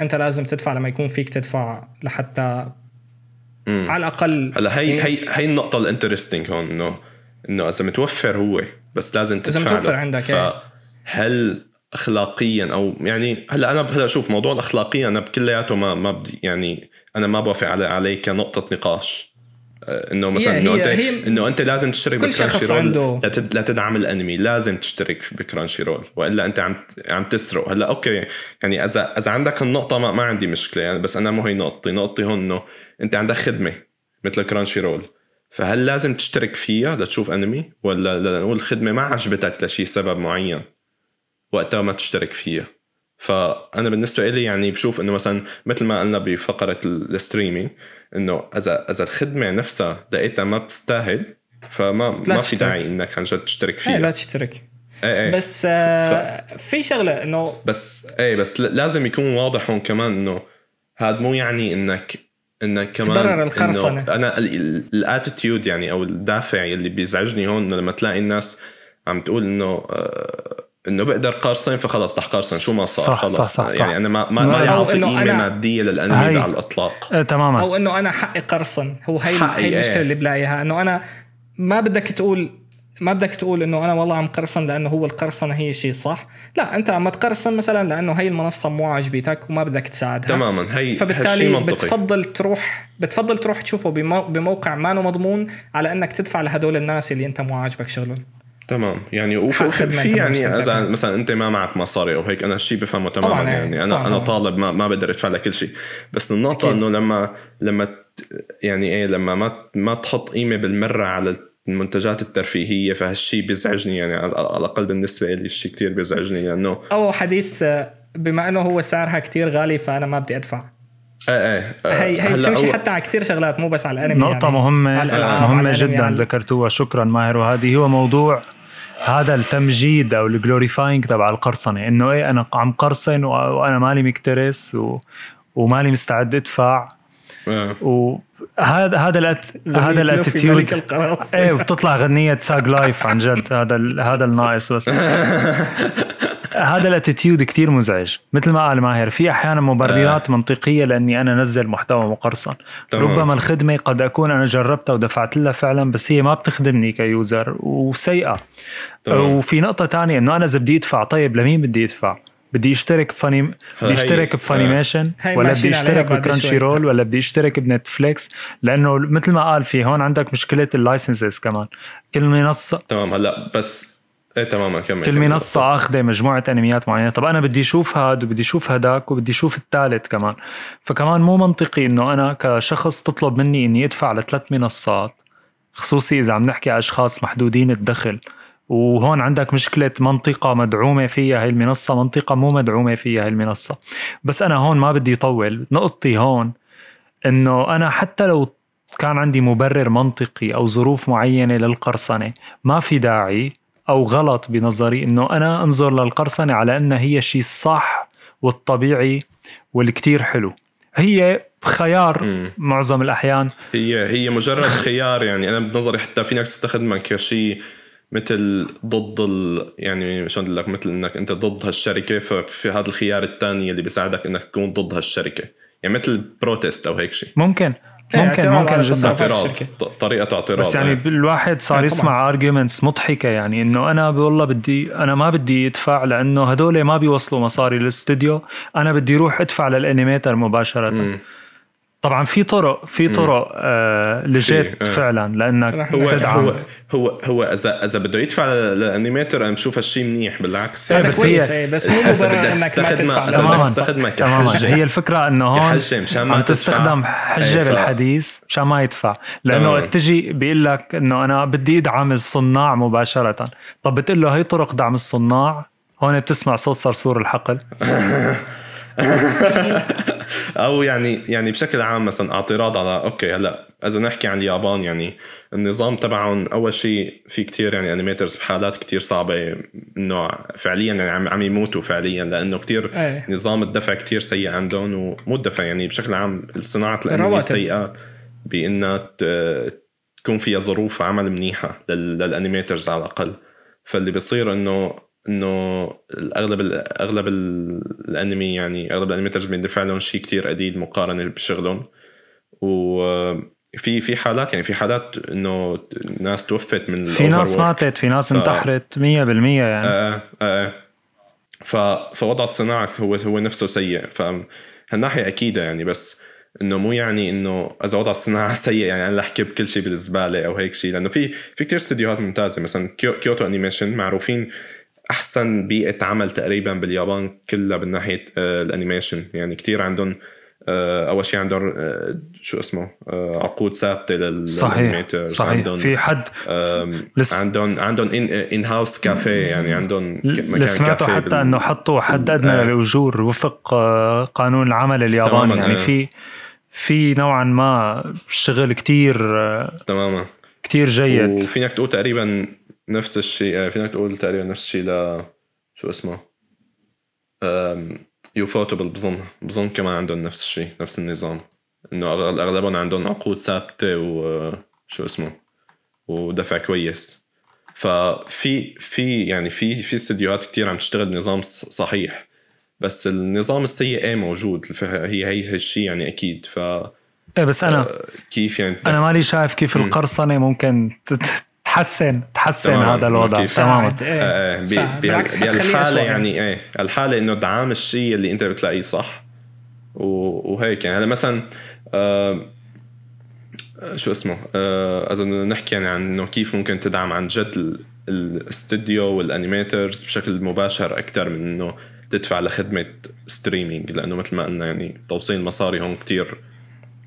S3: أنت لازم تدفع لما يكون فيك تدفع لحتى
S5: مم.
S3: على الأقل
S5: هلأ هي
S3: يعني
S5: هي هي النقطة ال interesting هون إنه إنه إذا متوفر هو بس لازم تدفع
S3: إذا متوفر
S5: له.
S3: عندك، إيه.
S5: فهل اخلاقيا أو يعني هلأ أنا هلأ شوف موضوع الاخلاقيا أنا بكلياته ما ما بدي يعني أنا ما بوافق عليه كنقطة نقاش إنه مثلا إنه انت إنه أنت لازم تشترك
S3: كل شخص
S5: بكرانشي رول
S3: عنده-
S5: لتد- لتدعم الأنمي لازم تشترك بكرانشي رول وإلا أنت عم عم تسرق. هلأ okay يعني اذا إذا عندك النقطة ما, ما عندي مشكلة يعني بس أنا مو هي نقطتي. نقطتي هون إنه أنت عندك خدمة مثل كرانشي رول فهل لازم تشترك فيها لتشوف أنمي؟ ولا لنقول الخدمه ما عجبتك لشي سبب معين وقتها ما تشترك فيها؟ فأنا بالنسبة لي يعني بشوف إنه مثلا مثل ما قلنا بفقرة ال- ال streaming إنه اذا إذا الخدمة نفسها لقيتها ما بتستاهل فما ما في. داعي إنك عن جد تشترك
S3: إيه
S5: فيها
S3: لا تشترك
S5: إيه إيه
S3: بس آه في شغلة إنه
S5: بس إيه بس لازم يكون واضح هون كمان إنه هذا مو يعني انك إنك كمان
S3: تبرر القرصنة.
S5: إنه أنا الاتيتيود يعني أو الدافع اللي بيزعجني هون إنه لما تلاقي الناس عم تقول إنه آه، إنه بقدر قارصين فخلص رح قارصن شو ما صار
S4: صح،
S5: خلص.
S4: صح، صح، صح.
S5: يعني أنا ما ما, ما
S3: إنه
S5: قيمة
S3: أنا-
S5: مادية للانمي على الإطلاق.
S4: آه تماما.
S3: أو إنه أنا حقي قرصن. هو هي هي المشكلة
S5: إيه.
S3: اللي بلاقيها. إنه أنا ما بدك تقول ما بدك تقول إنه أنا والله عم قرصن لأنه هو القرصنة هي شيء صح. لا أنت عم تقرصن مثلا لأنه هي المنصة مو عاجبتك وما بدك تساعدها.
S5: تماما هي
S3: فبالتالي
S5: منطقي.
S3: بتفضل تروح بتفضل تروح تشوفه بمو- بموقع ما مضمون على إنك تدفع لهدول الناس اللي أنت مو عاجبك شغلهم.
S5: تمام. يعني وفي يعني
S3: إذا.
S5: مثلا أنت ما معك مصاري أو هيك أنا الشيء بفهمه تماما
S3: طبعاً،
S5: يعني
S3: يعني.
S5: أنا
S3: طبعاً، أنا.
S5: طالب ما ما بقدر أدفع لك كل شيء بس
S3: النقطة.
S5: إنه لما لما يعني إيه لما ما ما تحط قيمة بالمرة على المنتجات الترفيهية فهالشيء بيزعجني يعني. على على الأقل بالنسبة لي الشيء كتير بيزعجني لأنه
S3: أو حديث بما إنه هو سعرها كتير غالي فأنا ما بدي أدفع.
S5: إيه إيه. آه،
S3: هي هي بتمشي
S5: أول-
S3: حتى على كتير شغلات مو بس على الأنمي
S4: نقطة
S3: يعني.
S4: مهمة مهمة جدا
S3: على-
S4: ذكرتوها. شكرا ماهر وهذه هو موضوع هذا التمجيد أو الجلوريفاينج تبع القرصنة إنه إيه أنا عم قرصن وأنا مالي مكترس و ومالي مستعد أدفع
S5: آه.
S4: وهذا هذا ال
S3: att...
S4: هذا
S3: ال attitude.
S4: إيه وبتطلع غنية thug life عن جد هذا ال... هذا الناقص بس هذا ال attitude كتير مزعج. مثل ما قال ماهر في أحيانا مبررات منطقية لأني أنا انزل محتوى مقرصن.
S5: تمام.
S4: ربما الخدمة قد أكون أنا جربتها ودفعت لها فعلا بس هي ما بتخدمني ك user وسيئة.
S5: تمام.
S4: وفي نقطة تانية إنه أنا إذا بدي أدفع طيب لمين بدي أدفع؟ بدي أشترك بفاني بدي
S5: هي-
S4: أشترك بفانيميشن
S3: هي
S4: ولا بدي
S3: أشترك
S4: بكرانشي. رول ولا بدي أشترك بنتفليكس؟ لأنه مثل ما قال في هون عندك مشكلة ال licenses كمان. كل منصه
S5: تمام هلأ بس إيه تماما كمل
S4: كل. منصة آخذة مجموعة انميات معينة، طب أنا بدي أشوف هاد وبدي أشوف هداك وبدي أشوف الثالث كمان، فكمان مو منطقي إنه أنا كشخص تطلب مني إني أدفع لثلاث منصات خصوصي إذا عم نحكي أشخاص محدودين الدخل. وهون عندك مشكلة منطقة مدعومة فيها هاي المنصة منطقة مو مدعومة فيها هاي المنصة. بس أنا هون ما بدي أطول نقطتي هون إنه أنا حتى لو كان عندي مبرر منطقي أو ظروف معينة للقرصنة ما في داعي أو غلط بنظري إنه أنا أنظر للقرصنة على أنها هي الشيء الصح والطبيعي والكتير حلو. هي خيار
S5: مم.
S4: معظم الأحيان.
S5: هي هي مجرد خيار يعني. أنا بنظري حتى فينك تستخدمها كشيء مثل ضد ال يعني شلون أقول لك؟ مثل إنك أنت ضد هالشركة ففي هذا الخيار الثاني اللي بيساعدك إنك تكون ضد هالشركة. يعني مثل protest أو هيك شيء.
S4: ممكن. ممكن ممكن جدا
S3: طريقة
S5: اعتراض
S4: بس يعني
S5: إيه.
S4: الواحد صار
S3: طبعاً.
S4: يسمع arguments مضحكة يعني إنه أنا والله بدي أنا ما بدي أدفع لأنه هدول ما بيوصلوا مصاري للاستوديو أنا بدي أروح أدفع لل animator مباشرة
S5: مم.
S4: طبعا في طرق في طرق آه
S5: legit آه.
S4: فعلا لأنك
S3: رح
S5: هو
S4: تدعم.
S5: هو هو هو إذا إذا بده يدفع لل animator أنا بشوف هالشيء منيح بالعكس.
S3: هذا
S4: بس
S3: كويس.
S4: هي-
S3: إيه، بس مو مبرر إنك ما
S5: تستخدمها-
S3: تدفع
S4: تماما. تماما. هي الفكرة إنه هون
S5: كحجة مشان ما
S4: عم. تستخدم حجة
S5: إيه، ف-
S4: بالحديث مشان ما يدفع.
S5: لأنه.
S4: وقت تجي بيقول لك إنه أنا بدي أدعم الصناع مباشرة. طب بتقول له هي طرق دعم الصناع؟ هون بتسمع صوت صرصور الحقل.
S5: أو يعني يعني بشكل عام مثلا اعتراض على okay هلأ إذا نحكي عن اليابان يعني النظام تبعهم أول شيء في كتير يعني animators بحالات كتير صعبة إنه فعليا يعني عم عم يموتوا فعليا لأنه كتير
S3: إيه.
S5: نظام الدفع كتير سيء عندهم ومو الدفع يعني بشكل عام صناعه الانمي. سيئة بإنها تكون فيها ظروف عمل منيحة لل- لل animators على الأقل فاللي بيصير إنه إنه الأغلب أغلب الأنمي يعني أغلب ال animators بيندفع لهم شيء كتير قليل مقارنة بشغلهم. وفي في حالات يعني في حالات إنه ناس توفت من
S4: في ناس. ماتت في ناس انتحرت 100% يعني.
S5: آه آه ف فوضع الصناعة هو هو نفسه سيء. فهالناحيه أكيدة يعني بس إنه مو يعني إنه إذا وضع الصناعة سيء يعني أنا رح كب كل شيء بالزبالة أو هيك شيء. لأنه في في كثير استديوهات ممتازة. مثلا كيو كيوتو أنيميشن معروفين أحسن بيئة عمل تقريبا باليابان كلها من ناحية آه الأنيميشن يعني كثير عندهم آه أول شيء عندهم آه شو اسمه عقود ثابتة لل animators.
S4: صحيح
S5: عندهم
S4: في حد لس-
S5: عندهم عندهم in-house كافيه يعني عندهم مكان
S4: سمعته حتى
S5: بال-
S4: إنه حطوا حد أدنى
S5: آه.
S4: للأجور وفق قانون العمل الياباني يعني
S5: آه.
S4: في في نوعا ما شغل كتير
S5: تماما
S4: كتير جيد
S5: وفينك تقول تقريبا نفس الشيء آه، فينك تقول تقريبا نفس الشيء ل شو اسمه؟ يوفوتبل بظن بظن كمان عندهم نفس الشيء نفس النظام. إنه اغلبهم عندهم عقود ثابتة وشو اسمه؟ ودفع كويس. ففي في يعني في في استديوهات كتير عم تشتغل نظام صحيح. بس النظام السيء إيه موجود؟ فهي هي هالشيء يعني أكيد. ف
S4: إيه بس أنا
S5: كيف يعني؟
S4: أنا مالي شايف كيف القرصنة ممكن تحسن تحسن. هذا الوضع. تماما.
S3: إيه.
S5: آه، ب-
S3: ساعد.
S5: بهال-
S3: بالعكس حتخليه
S5: بهالحالة
S3: أسوأ
S5: يعني إيه الحالة إنه دعام الشيء اللي أنت بتلاقيه صح. وهيك يعني. هلا مثلا آه شو اسمه؟ آه بدنا نحكي يعني عن إنه كيف ممكن تدعم عن جد ال- الاستوديو وال animators بشكل مباشر أكثر من إنه تدفع لخدمة streaming لأنه مثل ما قلنا يعني توصيل مصاري هون كتير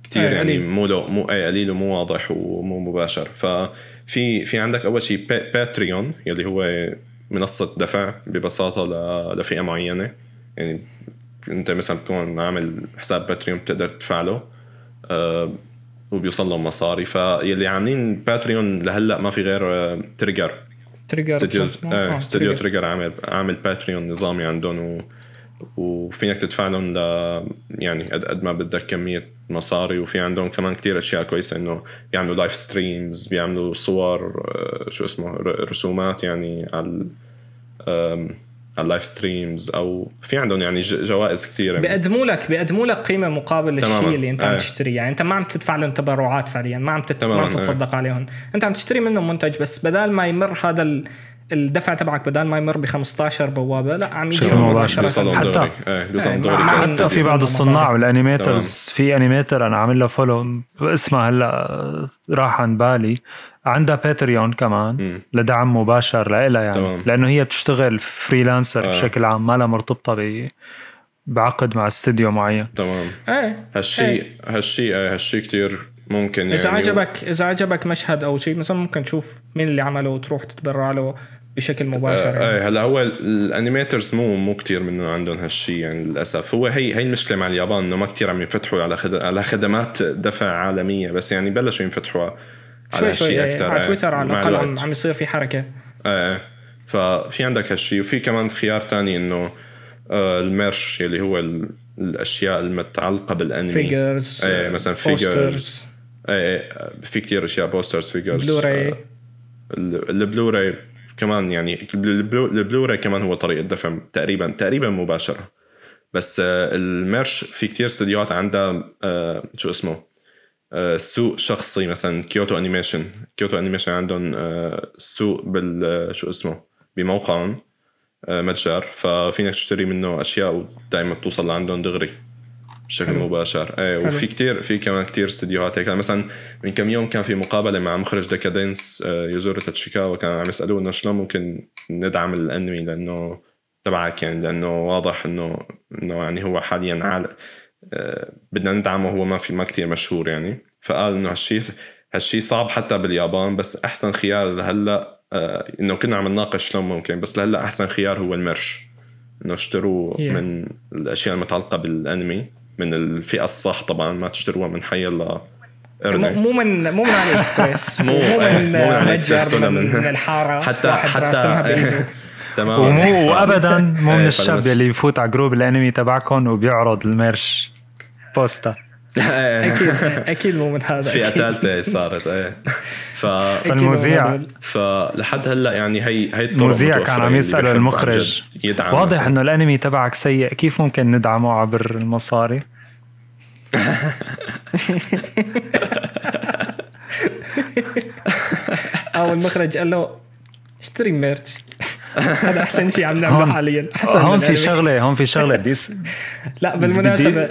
S5: كتير
S3: إيه،
S5: يعني. مو مو اي قليل ومو واضح ومو مباشر. ففي في عندك أول شيء با- باتريون يلي هو منصة دفع ببساطة لفئة معينة يعني أنت مثلا بتكون عامل حساب باتريون بتقدر تدفع له آه، وبيوصل لهم مصاري فيلي عاملين باتريون لهلأ ما في غير آه، تريجر
S3: تريجر
S5: استوديو. آه،
S3: آه،
S5: استوديو
S3: تريجر.
S5: تريجر عامل عامل باتريون نظامي عندهم و وفينك تدفع لهم ل يعني قد قد ما بدك كمية مصاري وفي عندهم كمان كتير أشياء كويسة إنه بيعملوا live streams بيعملوا صور آه، شو اسمه رسومات يعني على على ال live streams أو في عندهم يعني جوائز كثيره
S3: بيقدموا لك بيقدموا لك قيمة مقابل
S5: تماماً.
S3: الشيء اللي أنت عم
S5: إيه.
S3: تشتريه. يعني أنت ما عم تدفع لهم تبرعات فعليا ما عم تت... ما عم تتصدق عليهم. أنت عم تشتري منهم منتج بس بدال ما يمر هذا ال... الدفع تبعك بدل ما يمر ب 15 بوابة لا عم يجي
S4: بشكل مباشر.
S5: بيوصلهم
S4: حتى-
S3: إيه
S5: إيه،.
S3: عندهم-
S4: حتى في بعض. الصناع وال animators في animator أنا عامل له follow اسمها هلأ راح عن بالي عندها باتريون كمان
S5: مم.
S4: لدعم مباشر لها يعني
S5: تمام.
S4: لأنه هي بتشتغل freelancer
S5: آه.
S4: بشكل عام ما لها مرتبطة ب بعقد مع استوديو معين
S5: تمام
S3: إيه
S5: هالشيء هالشيء إيه هالشيء كثير ممكن يعني
S3: اذا عجبك إذا عجبك مشهد أو شيء مثلا ممكن تشوف مين اللي عمله وتروح تتبرع له بشكل مباشر يعني.
S5: إيه هلا هو الانيميترز مو مو كثير منه عندهم هالشيء يعني للأسف. هو هي هي المشكلة مع اليابان إنه ما كثير عم ينفتحوا على خد... على خدمات دفع عالمية بس يعني بلشوا ينفتحوا على هالشيء
S3: شوي إيه،
S5: أكثر
S3: على تويتر على الأقل عم. عم يصير في حركة.
S5: إيه ففي عندك هالشيء وفي كمان خيار تاني إنه آه، ال merch اللي هو ال- الأشياء المتعلقة بالأنمي.
S3: figures
S5: إيه مثلا figures إيه في كتير أشياء posters figures
S3: Blu-ray
S5: ال Blu-ray كمان يعني ال Blu- ال Blu-ray كمان هو طريقة دفع تقريبا تقريبا مباشرة. بس آه، ال merch في كتير استديوهات عندها آه، شو اسمه آه، سوق شخصي مثلا كيوتو انيميشن. كيوتو انيميشن عندهم سوق بال شو اسمه بموقعهم متجر. ففينك تشتري منه أشياء ودائما بتوصل لعندهم دغري. بشكل
S3: حلو.
S5: مباشر إيه
S3: حلو.
S5: وفي كتير في كمان كتير استديوهات هيك يعني مثلا من كم يوم كان في مقابلة مع مخرج ديكادنس آه، يوزورو تاتشيكاوا كان عم يسالوه انه شلون ممكن ندعم الأنمي لأنه تبعك يعني لأنه واضح انه إنه يعني هو حاليا عال آه، بدنا ندعمه هو ما في ما كثير مشهور يعني فقال إنه هالشيء هالشيء صعب حتى باليابان بس أحسن خيار لهلأ آه، إنه كنا عم نناقش شلون ممكن بس لهلأ أحسن خيار هو ال merch إنه اشتروا
S3: Yeah.
S5: من الأشياء المتعلقة بالأنمي من الفئة الصح طبعا ما تشتروها من حي الله.
S3: مو مو من مو من علي اكسبريس
S5: مو- إيه،
S3: من
S5: مو من
S3: متجر من,
S5: من-
S3: من الحارة.
S5: حتى
S3: واحد
S5: حتى
S3: راسمها بايده
S5: تمام.
S4: ومو وابدا مو من
S5: إيه،
S4: الشاب اللي يفوت على group الأنمي تبعكم وبيعرض ال merch. بوستا
S3: أكيد أكيد مو من هذا
S5: فئه. ثالثه صارت إيه ف
S4: فالمذيع.
S5: فلحد هلأ يعني هي هي الطرق
S4: المذيع كان عم
S5: بيحب عن
S4: المخرج
S5: يدعم
S4: واضح
S5: مثلاً.
S4: إنه الأنمي تبعك سيء كيف ممكن ندعمه عبر المصاري
S3: أو المخرج قال له اشتري ميرش هذا أحسن شيء عم نعمله حاليا أحسن
S4: هون في. شغلة هون في شغلة
S3: لا بالمناسبة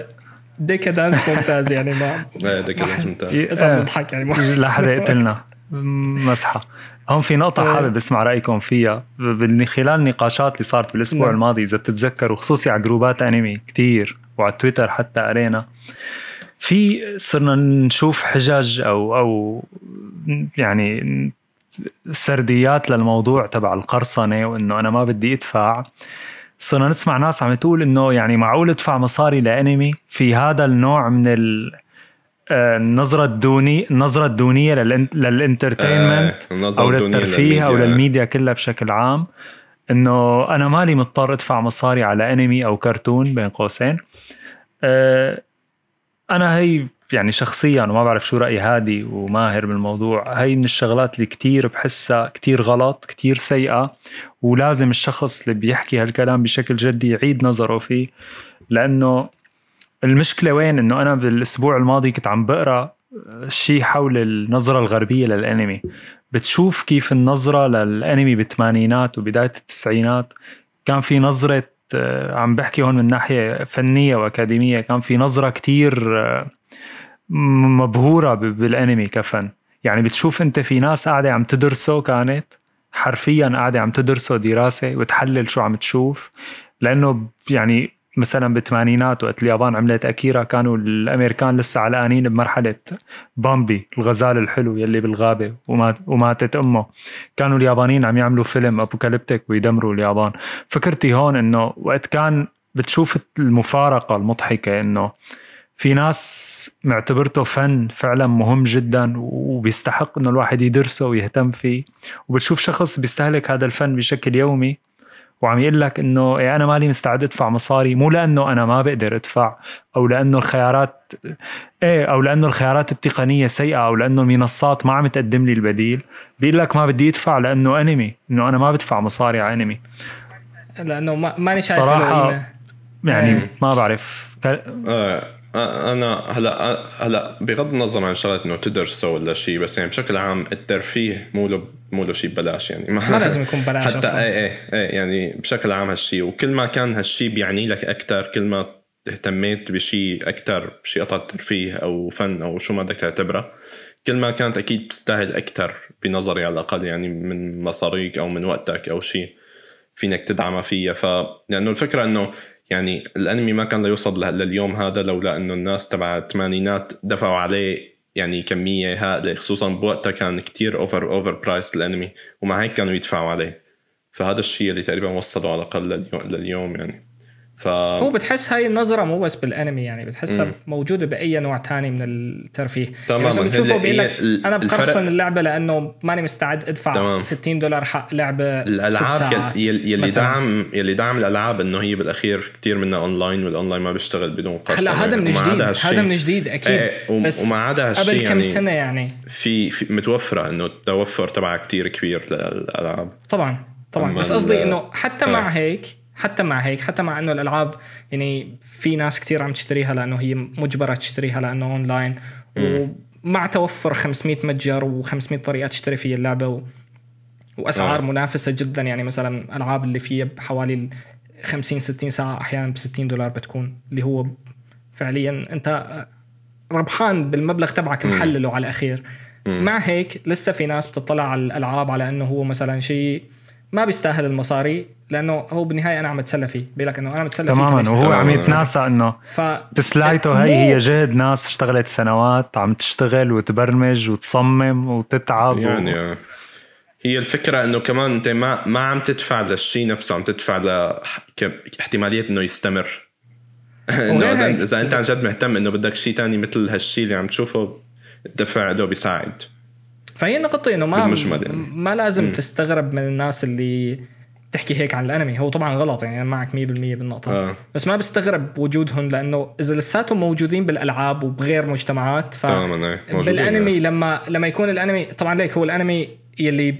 S3: ديكادانس ممتاز يعني ما
S5: إيه كده ممتاز.
S3: بس عم بضحك يعني
S4: لحدا يقتلنا. مسحة. هون في نقطة
S3: إيه.
S4: حابب أسمع رأيكم فيها. من خلال النقاشات اللي صارت بالأسبوع
S3: نعم.
S4: الماضي إذا بتتذكروا خصوصي على جروبات أنمي كتير وعلى تويتر حتى قرينا في صرنا نشوف حجج أو أو يعني سرديات للموضوع تبع القرصنة وإنه أنا ما بدي أدفع. صرنا نسمع ناس عم تقول إنه يعني معقول أدفع مصاري لأنمي في هذا النوع من ال آه، النظرة الدونية النظرة الدونية للإنترتينمنت
S5: آه، أو
S4: للترفيه أو
S5: للميديا.
S4: كلها بشكل عام إنه أنا مالي مضطر أدفع مصاري على أنمي أو كرتون بين قوسين أه أنا هي يعني شخصيا وما بعرف شو رأي هادي وماهر بالموضوع هي من الشغلات اللي كتير بحسها كتير غلط كتير سيئة ولازم الشخص اللي بيحكي هالكلام بشكل جدي يعيد نظره فيه لأنه المشكلة وين؟ إنه أنا بالأسبوع الماضي كنت عم بقرأ شيء حول النظرة الغربية للأنمي. بتشوف كيف النظرة للأنمي بالثمانينات وبداية التسعينات كان في نظرة آه، عم بحكي هون من ناحية فنية وأكاديمية كان في نظرة كتير آه، مبهورة بالانمي كفن. يعني بتشوف انت في ناس قاعدة عم تدرسه كانت حرفيا قاعدة عم تدرسه دراسة وتحلل شو عم تشوف. لأنه يعني مثلا بالثمانينات وقت اليابان عملت أكيرا كانوا الأمريكان لسه علقانين بمرحلة بامبي الغزال الحلو يلي بالغابة ومات وماتت أمه. كانوا اليابانيين عم يعملوا فيلم أبوكاليبتيك ويدمروا اليابان. فكرتي هون إنه وقت كان بتشوف المفارقة المضحكة إنه في ناس معتبرته فن فعلا مهم جدا وبيستحق إنه الواحد يدرسه ويهتم فيه. وبتشوف شخص بيستهلك هذا الفن بشكل يومي وعم يقول لك إنه إيه أنا مالي مستعد أدفع مصاري. مو لأنه أنا ما بقدر أدفع أو لأنه الخيارات إيه أو لأنه الخيارات التقنية سيئة أو لأنه المنصات ما عم تقدم لي البديل. بيقول لك ما بدي أدفع لأنه أنمي إنه أنا ما بدفع مصاري على أنمي.
S3: لأنه ما ماني شايف قيمة.
S4: يعني
S3: إيه.
S4: ما بعرف.
S5: آه أنا هلا هلا بغض النظر عن شغلة إنه تدرسه ولا شيء بس يعني بشكل عام الترفيه مو له مو له شيء ببلاش يعني.
S3: ما لازم يكون بلاش
S5: حتى
S3: أصلا.
S5: إيه إيه إيه يعني بشكل عام هالشيء وكل ما كان هالشيء بيعني لك أكثر كل ما اهتميت بشيء أكثر بشيء قطع ترفيه أو فن أو شو ما بدك تعتبره كل ما كانت أكيد بتستاهل أكثر بنظري على الأقل يعني من مصاريك أو من وقتك أو شيء فينك تدعمها فيها. ف لأنه الفكرة إنه يعني الانمي ما كان ليوصل لليوم هذا لولا إنه الناس تبع الثمانينات دفعوا عليه يعني كمية هائلة خصوصا بوقتها كان كتير over overpriced الانمي ومع هيك كانوا يدفعوا عليه. فهذا الشيء اللي تقريبا وصلوا على الأقل لليوم يعني. ف
S3: هو بتحس هاي النظرة مو بس بالانمي يعني بتحسها موجودة بأي نوع تاني من الترفيه
S5: تماماً.
S3: يعني بتشوفه بيقول لك
S5: الفرق-
S3: بقرصن اللعبة لأنه ماني مستعد أدفع
S5: تمام.
S3: 60 دولار حق لعبة
S5: يل- يلي
S3: مثلاً.
S5: دعم يلي دعم الألعاب إنه هي بالأخير كتير منها online وال online ما بيشتغل بدون قرصنه
S3: هلا هذا من جديد هذا من جديد
S5: أكيد إيه
S3: بس
S5: ومع هذا هالشي
S3: قبل كم
S5: يعني
S3: سنة يعني
S5: في, في متوفرة إنه التوفر تبعها كتير كبير للألعاب
S3: طبعا طبعا بس قصدي إنه حتى مع
S5: آه.
S3: هيك حتى مع هيك حتى مع إنه الألعاب يعني في ناس كتير عم تشتريها لأنه هي مجبرة تشتريها لأنه اونلاين ومع توفر 500 متجر و500 طريقة تشتري فيها اللعبة و... وأسعار
S5: آه.
S3: منافسة جدا. يعني مثلا الالعاب اللي فيها بحوالي 50 60 ساعة أحيانا ب 60 دولار بتكون اللي هو فعليا أنت ربحان بالمبلغ تبعك محلله على الأخير. مع هيك لسه في ناس بتطلع على الألعاب على إنه هو مثلا شيء ما بيستاهل المصاري لأنه هو بالنهاية أنا عم بتسلى فيه بيقول لك إنه أنا متسلى فيه
S4: تماما وهو عم. يتناسى إنه
S3: ف
S4: تسلايته هي هي جهد ناس اشتغلت سنوات عم تشتغل وتبرمج وتصمم وتتعب
S5: يعني
S4: و...
S5: آه. هي الفكرة إنه كمان أنت ما ما عم تدفع للشيء نفسه عم تدفع ل ك- احتمالية إنه يستمر
S3: إنه.
S5: إذا أنت عن جد مهتم إنه بدك شيء تاني مثل هالشيء اللي عم تشوفه الدفع له بيساعد
S3: فهي نقطة إنه ما
S5: يعني.
S3: ما لازم تستغرب من الناس اللي تحكي هيك عن الأنمي هو طبعا غلط يعني أنا معك 100% بالنقطة
S5: آه.
S3: بس ما بستغرب وجودهم لأنه إذا لساتهم موجودين بالألعاب وبغير مجتمعات ف
S5: بالأنمي إيه.
S3: لما لما يكون الانمي طبعا ليك هو الأنمي يلي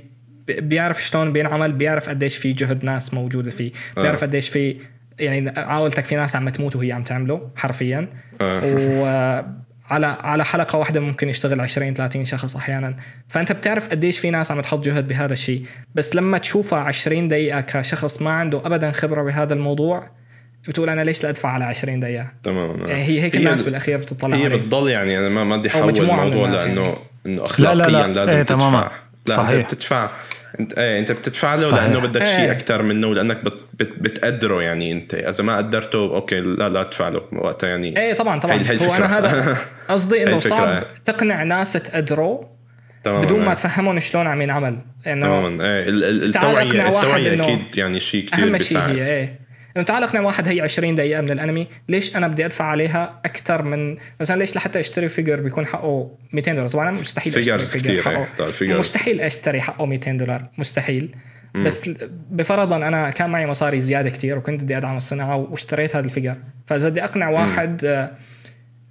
S3: بيعرف شلون بينعمل بيعرف قديش في جهد ناس موجودة فيه بيعرف قديش في يعني عاولتك في ناس عم تموت وهي عم تعمله حرفيا
S5: آه.
S3: وعلى على حلقة واحدة ممكن يشتغل 20 30 شخص أحيانا فأنت بتعرف قديش في ناس عم تحط جهد بهذا الشيء بس لما تشوفها 20 دقيقة كشخص ما عنده ابدا خبرة بهذا الموضوع بتقول أنا ليش لا أدفع على 20 دقيقة
S5: تماما
S3: يعني هي هيك الناس بالأخير بتطلع
S5: هي بتضل يعني أنا ما ما بدي
S3: أحول
S5: الموضوع لأنه
S3: يعني.
S5: إنه
S4: لا،
S5: اخلاقيا
S4: لا.
S5: لازم
S4: إيه،
S5: تدفع
S4: تماماً.
S5: لا
S4: صحيح.
S5: انت بتدفع انت إيه انت بتدفع له
S4: صحيح.
S5: لأنه بدك. شيء أكثر منه لأنك بت بت بتقدره يعني أنت إذا ما قدرته أوكي لا لا تدفع له وقتها يعني
S3: إيه طبعا طبعا
S5: هي- هي
S3: هو
S5: أنا.
S3: هذا قصدي
S5: إنه
S3: صعب. تقنع ناس تقدره
S5: تماما
S3: بدون ما. تفهمهم شلون عم ينعمل إنه
S5: تماما
S3: إيه
S5: التوعيه
S3: التوعية
S5: أكيد يعني شيء كثير
S3: أهم شيء هي إيه إنه تعال أقنع واحد هي 20 دقيقة من الأنمي ليش أنا بدي أدفع عليها أكثر من مثلا ليش لحتى أشتري figure بيكون حقه 200 دولار؟ طبعا مستحيل أشتري
S5: figure
S3: حقه.
S5: لا، ال figures.
S3: مستحيل أشتري حقه 200 دولار مستحيل. بس بفرضا أنا كان معي مصاري زيادة كتير وكنت بدي أدعم الصناعة واشتريت هذا ال figure فإذا بدي أقنع واحد آه،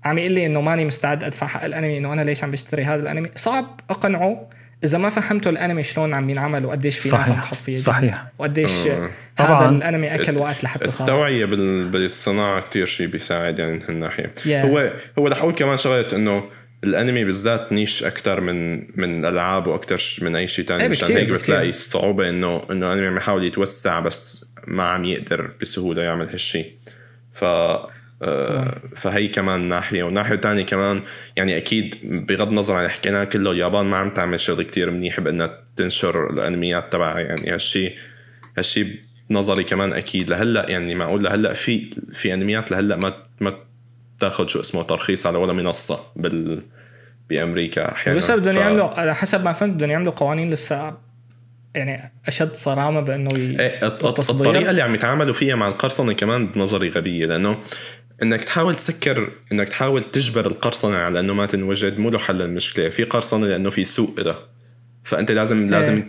S3: عم يقول لي إنه ماني مستعد أدفع حق الأنمي إنه أنا ليش عم بشتري هذا الأنمي؟ صعب أقنعه إذا ما فهمته الأنمي شلون عم ينعمل وقديش في ناس عم. تحط فيه.
S4: صحيح.
S3: وقديش
S5: آه.
S3: هذا
S4: طبعاً.
S3: الأنمي أكل وقت لحتى صار
S5: التوعية بال- بالصناعة كتير شيء بيساعد يعني من هالناحية
S3: Yeah.
S5: هو هو رح أقول كمان شغلة إنه الأنمي بالذات نيش أكثر من من الالعاب وأكثر من أي شيء ثاني
S3: إيه،
S5: مشان هيك. بتلاقي الصعوبه انه إنه الأنمي عم يحاول يتوسع بس ما عم يقدر بسهولة يعمل هالشيء ف فهي كمان ناحية وناحية ثانية كمان يعني أكيد بغض النظر عن اللي حكيناه كله اليابان ما عم تعمل شغل كتير منيح بأنها تنشر الأنميات تبعها يعني هالشيء هالشيء نظري كمان أكيد. لهلأ يعني معقول لهلأ في في أنميات لهلأ ما ما تاخذ شو اسمه ترخيص على ولا منصة بال بأمريكا أحيانا.
S3: لسه بدهم
S5: ف-
S3: يعملوا على حسب ما فهمت بدهم يعملوا قوانين لسه يعني أشد صرامة بأنه ي...
S5: الط-
S3: التصدير.
S5: الطريقة اللي عم يتعاملوا فيها مع القرصنة كمان بنظري غبية لأنه إنك تحاول تسكر إنك تحاول تجبر القرصنة على إنه ما تنوجد مو له حل المشكلة في قرصنة لأنه في سوق لها فأنت لازم لازم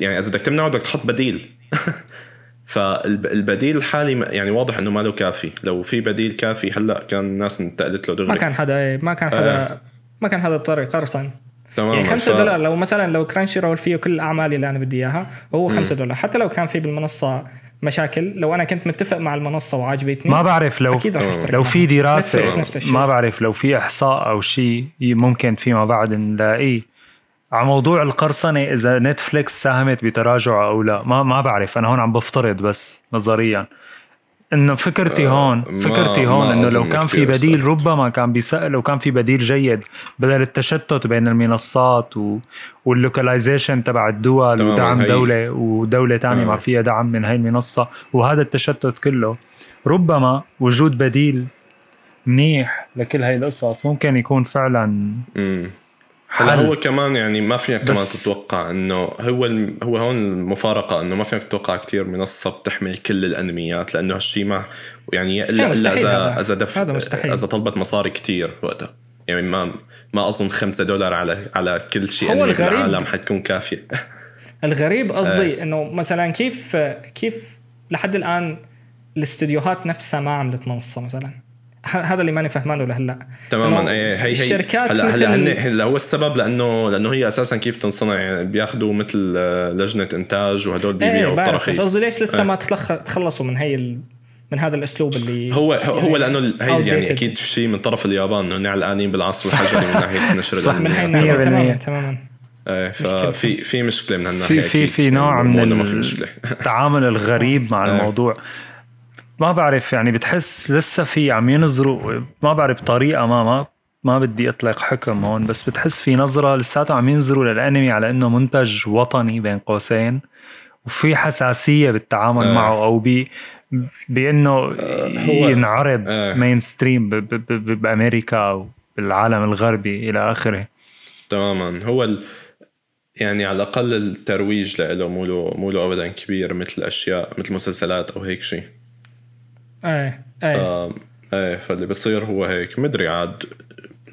S5: يعني إذا بدك تمنعه بدك تحط بديل. فالبديل الحالي ما- يعني واضح إنه ما له كافي. لو في بديل كافي هلأ كان الناس انتقلت له
S3: ما
S5: دغري
S3: كان حدا ما كان حدا ما كان حدا اضطر يقرصن
S5: تماما
S3: يعني 5
S5: ف-
S3: دولار لو مثلا لو كرانشي رول فيه كل الاعمال اللي أنا بدي إياها وهو 5 دولار. حتى لو كان في بالمنصة مشاكل لو أنا كنت متفق مع المنصة وعاجبتني
S4: ما بعرف لو
S3: أكيد رح أشترك
S4: لو. في
S3: دراسة نفس الشيء.
S4: ما بعرف لو في إحصاء أو شيء ممكن فيما بعد نلاقيه على موضوع القرصنة إذا نتفليكس ساهمت بتراجع أو لا ما ما بعرف أنا هون عم بفترض بس نظريا انه فكرتي
S5: آه،
S4: هون فكرتي
S5: ما
S4: هون إنه لو كان في بديل. ربما كان بيسأل لو كان في بديل جيد بدل التشتت بين المنصات و... وال localization تبع الدول ودعم
S5: هي-
S4: دولة ودولة تانية
S5: آه.
S4: ما فيها دعم من هاي المنصة وهذا التشتت كله ربما وجود بديل منيح لكل هاي القصص ممكن يكون فعلا
S5: مم. هلا. هو كمان يعني ما فيك كمان تتوقع إنه هو الم- هو هون المفارقة إنه ما فيك تتوقع كتير منصة بتحمل كل الأنميات لأنه هالشيء ما يعني
S3: إلا
S5: إلا
S3: إذا.
S5: إذا دف. إذا طلبت مصاري كتير وقتها يعني ما ما أظن 5 دولار على على كل شيء
S3: هو الغريب-
S5: بالعالم حتكون كافية
S3: الغريب
S5: آه.
S3: قصدي إنه مثلا كيف كيف لحد الآن الاستديوهات نفسها ما عملت منصة مثلا هذا اللي ماني فهمانه لهلأ
S5: تماما اي هي هي
S3: الشركات
S5: هلا هلأ هن هلا هو السبب لأنه لأنه هي أساسا كيف تنصنع يعني بياخذوا مثل آه، لجنة إنتاج وهدول
S3: إيه
S5: بيبيعوا
S3: بعرف
S5: التراخيص
S3: بس قصدي ليش لسه
S5: إيه.
S3: ما تخلص تخلصوا من هي ال... من هذا الأسلوب اللي
S5: هو هو
S3: يعني
S5: لأنه ال- هي يعني. أكيد شيء من طرف اليابان إنه علقانين بالعصر الحجري من ناحية نشر
S4: صح،
S3: من هي
S5: الأنميات.
S3: الناحية تماما
S4: 100%.
S3: تماما
S5: إيه
S3: مشكلة.
S5: ففي في مشكلة من هالناحية
S4: في في. في نوع من
S5: في
S4: التعامل الغريب مع
S5: إيه.
S4: الموضوع ما بعرف يعني بتحس لسه في عم ينظروا ما بعرف بطريقه ما ما ما بدي أطلق حكم هون بس بتحس في نظرة لساتهم عم ينظروا للأنمي على إنه منتج وطني بين قوسين وفي حساسية بالتعامل
S5: آه.
S4: معه أو ب بإنه
S5: هو-
S4: ينعرض
S5: آه.
S4: mainstream ب- ب- ب- بأمريكا أو بالعالم الغربي إلى آخره
S5: تماما هو ال... يعني على الأقل الترويج له مو له مو له ابدا كبير مثل أشياء مثل مسلسلات أو هيك شيء
S3: إيه
S5: إيه. إيه فاللي بصير هو هيك. مدري عاد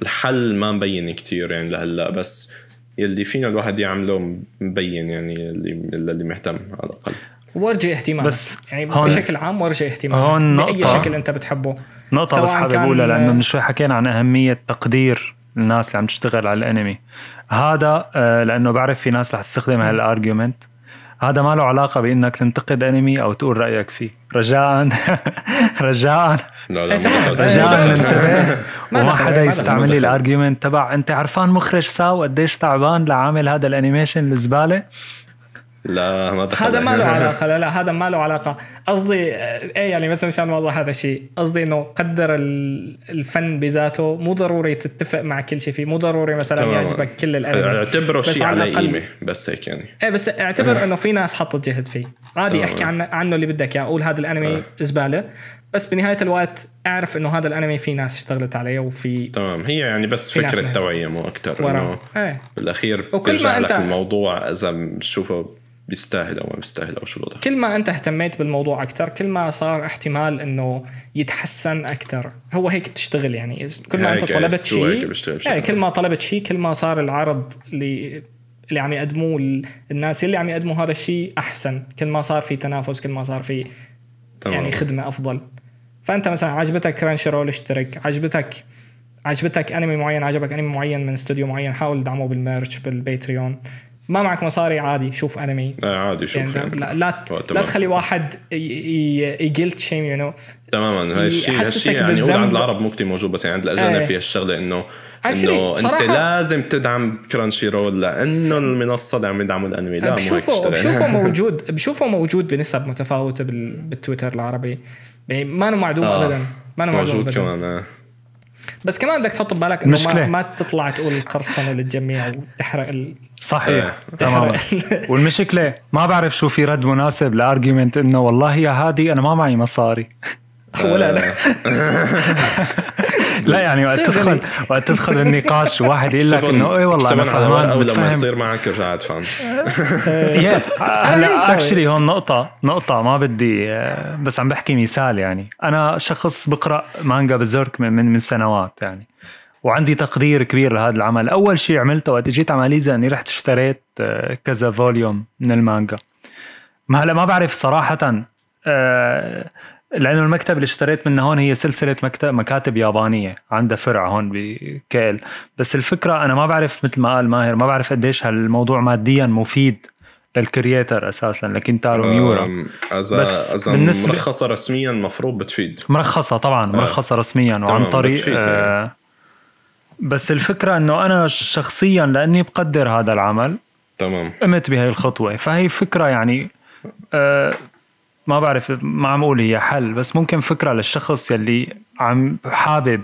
S5: الحل ما مبين كتير يعني لهلأ بس يلي فينا الواحد يعمله مبين يعني اللي اللي مهتم على الأقل.
S3: ورجي اهتمام
S4: بس
S3: يعني
S4: هون-
S3: بشكل عام ورجي اهتمام
S4: هون نقطة-
S3: شكل أنت بتحبه.
S4: نقطة بس حابب أقولها لأنه من شوي حكينا عن أهمية تقدير الناس اللي عم تشتغل على الأنمي. هذا آه، لأنه بعرف في ناس رح تستخدم هالارجيومنت هذا ما له علاقة بإنك تنتقد أنمي أو تقول رأيك فيه. رجاء. رجاء.
S3: إيه،
S4: رجاء.
S3: دخل.
S4: ننتبه
S3: ما
S4: وما حدا يستعمل. لي ال argument تبع أنت عرفان مخرج ساو قديش تعبان لعامل هذا ال animation الزباله
S5: لا ما دخل.
S3: هذا ما له علاقة لا لا هذا ما له علاقة. قصدي آه، إيه يعني بس مشان اوضح هذا الشيء قصدي إنه قدر ال- الفن بذاته مو ضروري تتفق مع كل شيء فيه مو ضروري مثلا
S5: تماماً.
S3: يعجبك كل الانمي
S5: اعتبره شيء
S3: على
S5: قيمة بس هيك يعني.
S3: إيه بس اعتبر إنه في ناس حطت جهد فيه. عادي
S5: تمام.
S3: أحكي عنه عنه اللي بدك إياه قول هذا
S5: الأنمي.
S3: زبالة. بس بنهاية الوقت أعرف إنه هذا الأنمي في ناس اشتغلت عليه وفي
S5: تمام. هي يعني بس
S3: فكرة.
S5: توعيه مو
S3: أكثر
S5: إنه
S3: إيه.
S5: بالأخير
S3: وكل ما
S5: بترجع لك
S3: أنت-
S5: الموضوع إذا بتشوفه بيستاهل أو ما بيستاهل أو شو الوضع.
S3: كل ما أنت اهتميت بالموضوع أكثر كل ما صار احتمال إنه يتحسن أكثر هو هيك بتشتغل يعني. كل ما أنت
S5: يعني
S3: طلبت شيء إيه كل. ما طلبت شيء كل ما صار العرض اللي اللي عم يقدموه ال- الناس اللي عم يقدموا هذا الشيء أحسن. كل ما صار في تنافس كل ما صار في. يعني خدمة أفضل. فأنت مثلا عجبتك Crunchyroll اشترك عجبتك عجبتك انمي معين عجبك انمي معين من استوديو معين حاول تدعمه بال merch بال Patreon ما معك مصاري عادي شوف أنمي
S5: آه عادي شوف
S3: يعني
S5: يعني
S3: لا لا,
S5: آه،
S3: لا
S5: تمام.
S3: تخلي واحد ي guilt shame you know
S5: تماما هالشيء
S3: يحسسك
S5: هالشيء يعني هو. عند العرب مو كتير موجود بس يعني عند الأجانب
S3: إيه.
S5: في
S3: هالشغلة
S5: إنه إنه
S3: أنت
S5: لازم تدعم Crunchyroll لأنه المنصة اللي عم يدعموا الأنمي لا مو هيك
S3: بشوفه
S5: تشتغل
S3: بشوفه موجود بشوفه موجود بنسب متفاوتة بال- بالتويتر العربي يعني ما معدوم
S5: آه.
S3: ابدا ما معدوم
S5: موجود كمان آه.
S3: بس كمان بدك تحط ببالك إنه ما,
S4: مشكلة.
S3: ما تطلع تقول قرصنه للجميع وتحرق ال...
S4: صحيح
S5: إيه.
S4: تماما والمشكلة ما بعرف شو في رد مناسب ل argument إنه والله يا هادي أنا ما معي مصاري
S3: ولا لا
S4: لا يعني وقت تدخل. وقت تدخل النقاش واحد يقول لك إنه اي والله
S5: أنا
S4: فهمان
S5: ولما
S4: متفهم.
S5: يصير معك ارجع ادفع
S4: هلا. actually هون نقطة نقطة ما بدي آه، بس عم بحكي مثال يعني. أنا شخص بقرأ مانجا بزرك من من, من سنوات يعني. وعندي تقدير كبير لهذا العمل. أول شيء عملته وقت جيت على ماليزيا إني رحت اشتريت آه، كذا volume من المانجا. ما هلا ما بعرف صراحة آه، لأنه المكتب اللي اشتريت منه هون هي سلسلة مكتب مكاتب يابانية. عندها فرع هون بكيل. بس الفكرة أنا ما بعرف مثل ما قال ماهر ما بعرف قديش هالموضوع ماديا مفيد للكرييتر أساسا لكنتارو ميورا.
S5: اذا
S4: بس
S5: اذا
S4: بالنسبة-
S5: مرخصة رسميا المفروض بتفيد.
S4: مرخصة طبعا مرخصة رسميا وعن طريق آه بس الفكرة إنه أنا شخصيا لأني بقدر هذا العمل
S5: تمام.
S4: قمت بهي الخطوة. فهي فكرة يعني آه ما بعرف ما عم أقول هي حل بس ممكن فكرة للشخص يلي عم حابب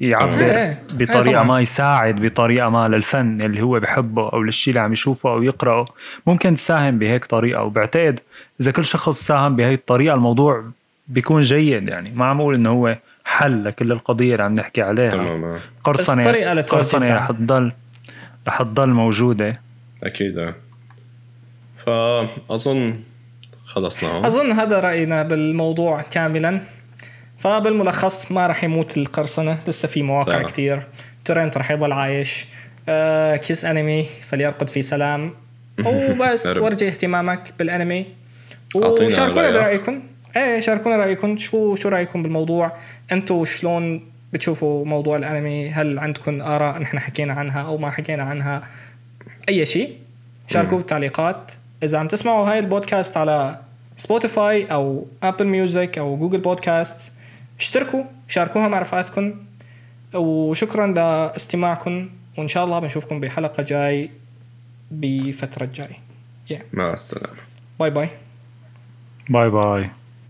S4: يعبر
S3: إيه، إيه.
S4: بطريقة
S3: طبعاً.
S4: ما يساعد بطريقة ما للفن اللي هو بحبه أو للشيء اللي عم يشوفه أو يقرأه ممكن تساهم بهيك طريقة وبعتقد إذا كل شخص ساهم بهي الطريقة الموضوع بيكون جيد يعني ما عم أقول إنه هو حل لكل القضية اللي عم نحكي عليها
S5: تمام.
S4: قرصنة
S3: بس طريقة للتوجه
S4: قرصنة
S3: تاعها.
S4: رح تضل رح تضل موجودة
S5: أكيد آه. فأظن خلصنا
S3: أظن هذا رأينا بالموضوع كاملا. فبالملخص ما راح يموت القرصنة لسه في مواقع
S5: لا.
S3: كثير. تورنت راح يضل عايش. آه كيس أنمي فليرقد في سلام. وبس. ورجي اهتمامك
S5: بالأنمي.
S3: وشاركونا. برأيكم. إيه شاركونا رأيكم. شو شو رأيكم بالموضوع؟ أنتم شلون بتشوفوا موضوع الأنمي؟ هل عندكم آراء نحن حكينا عنها أو ما حكينا عنها؟ أي شيء. شاركوا بالتعليقات إذا عم تسمعوا هاي البودكاست على Spotify أو Apple Music أو Google Podcast اشتركوا شاركوها مع رفقاتكم وشكرا لاستماعكم وإن شاء الله بنشوفكم بحلقة جاي بفترة جاي. Yeah.
S5: مع السلامة.
S3: bye bye
S4: باي باي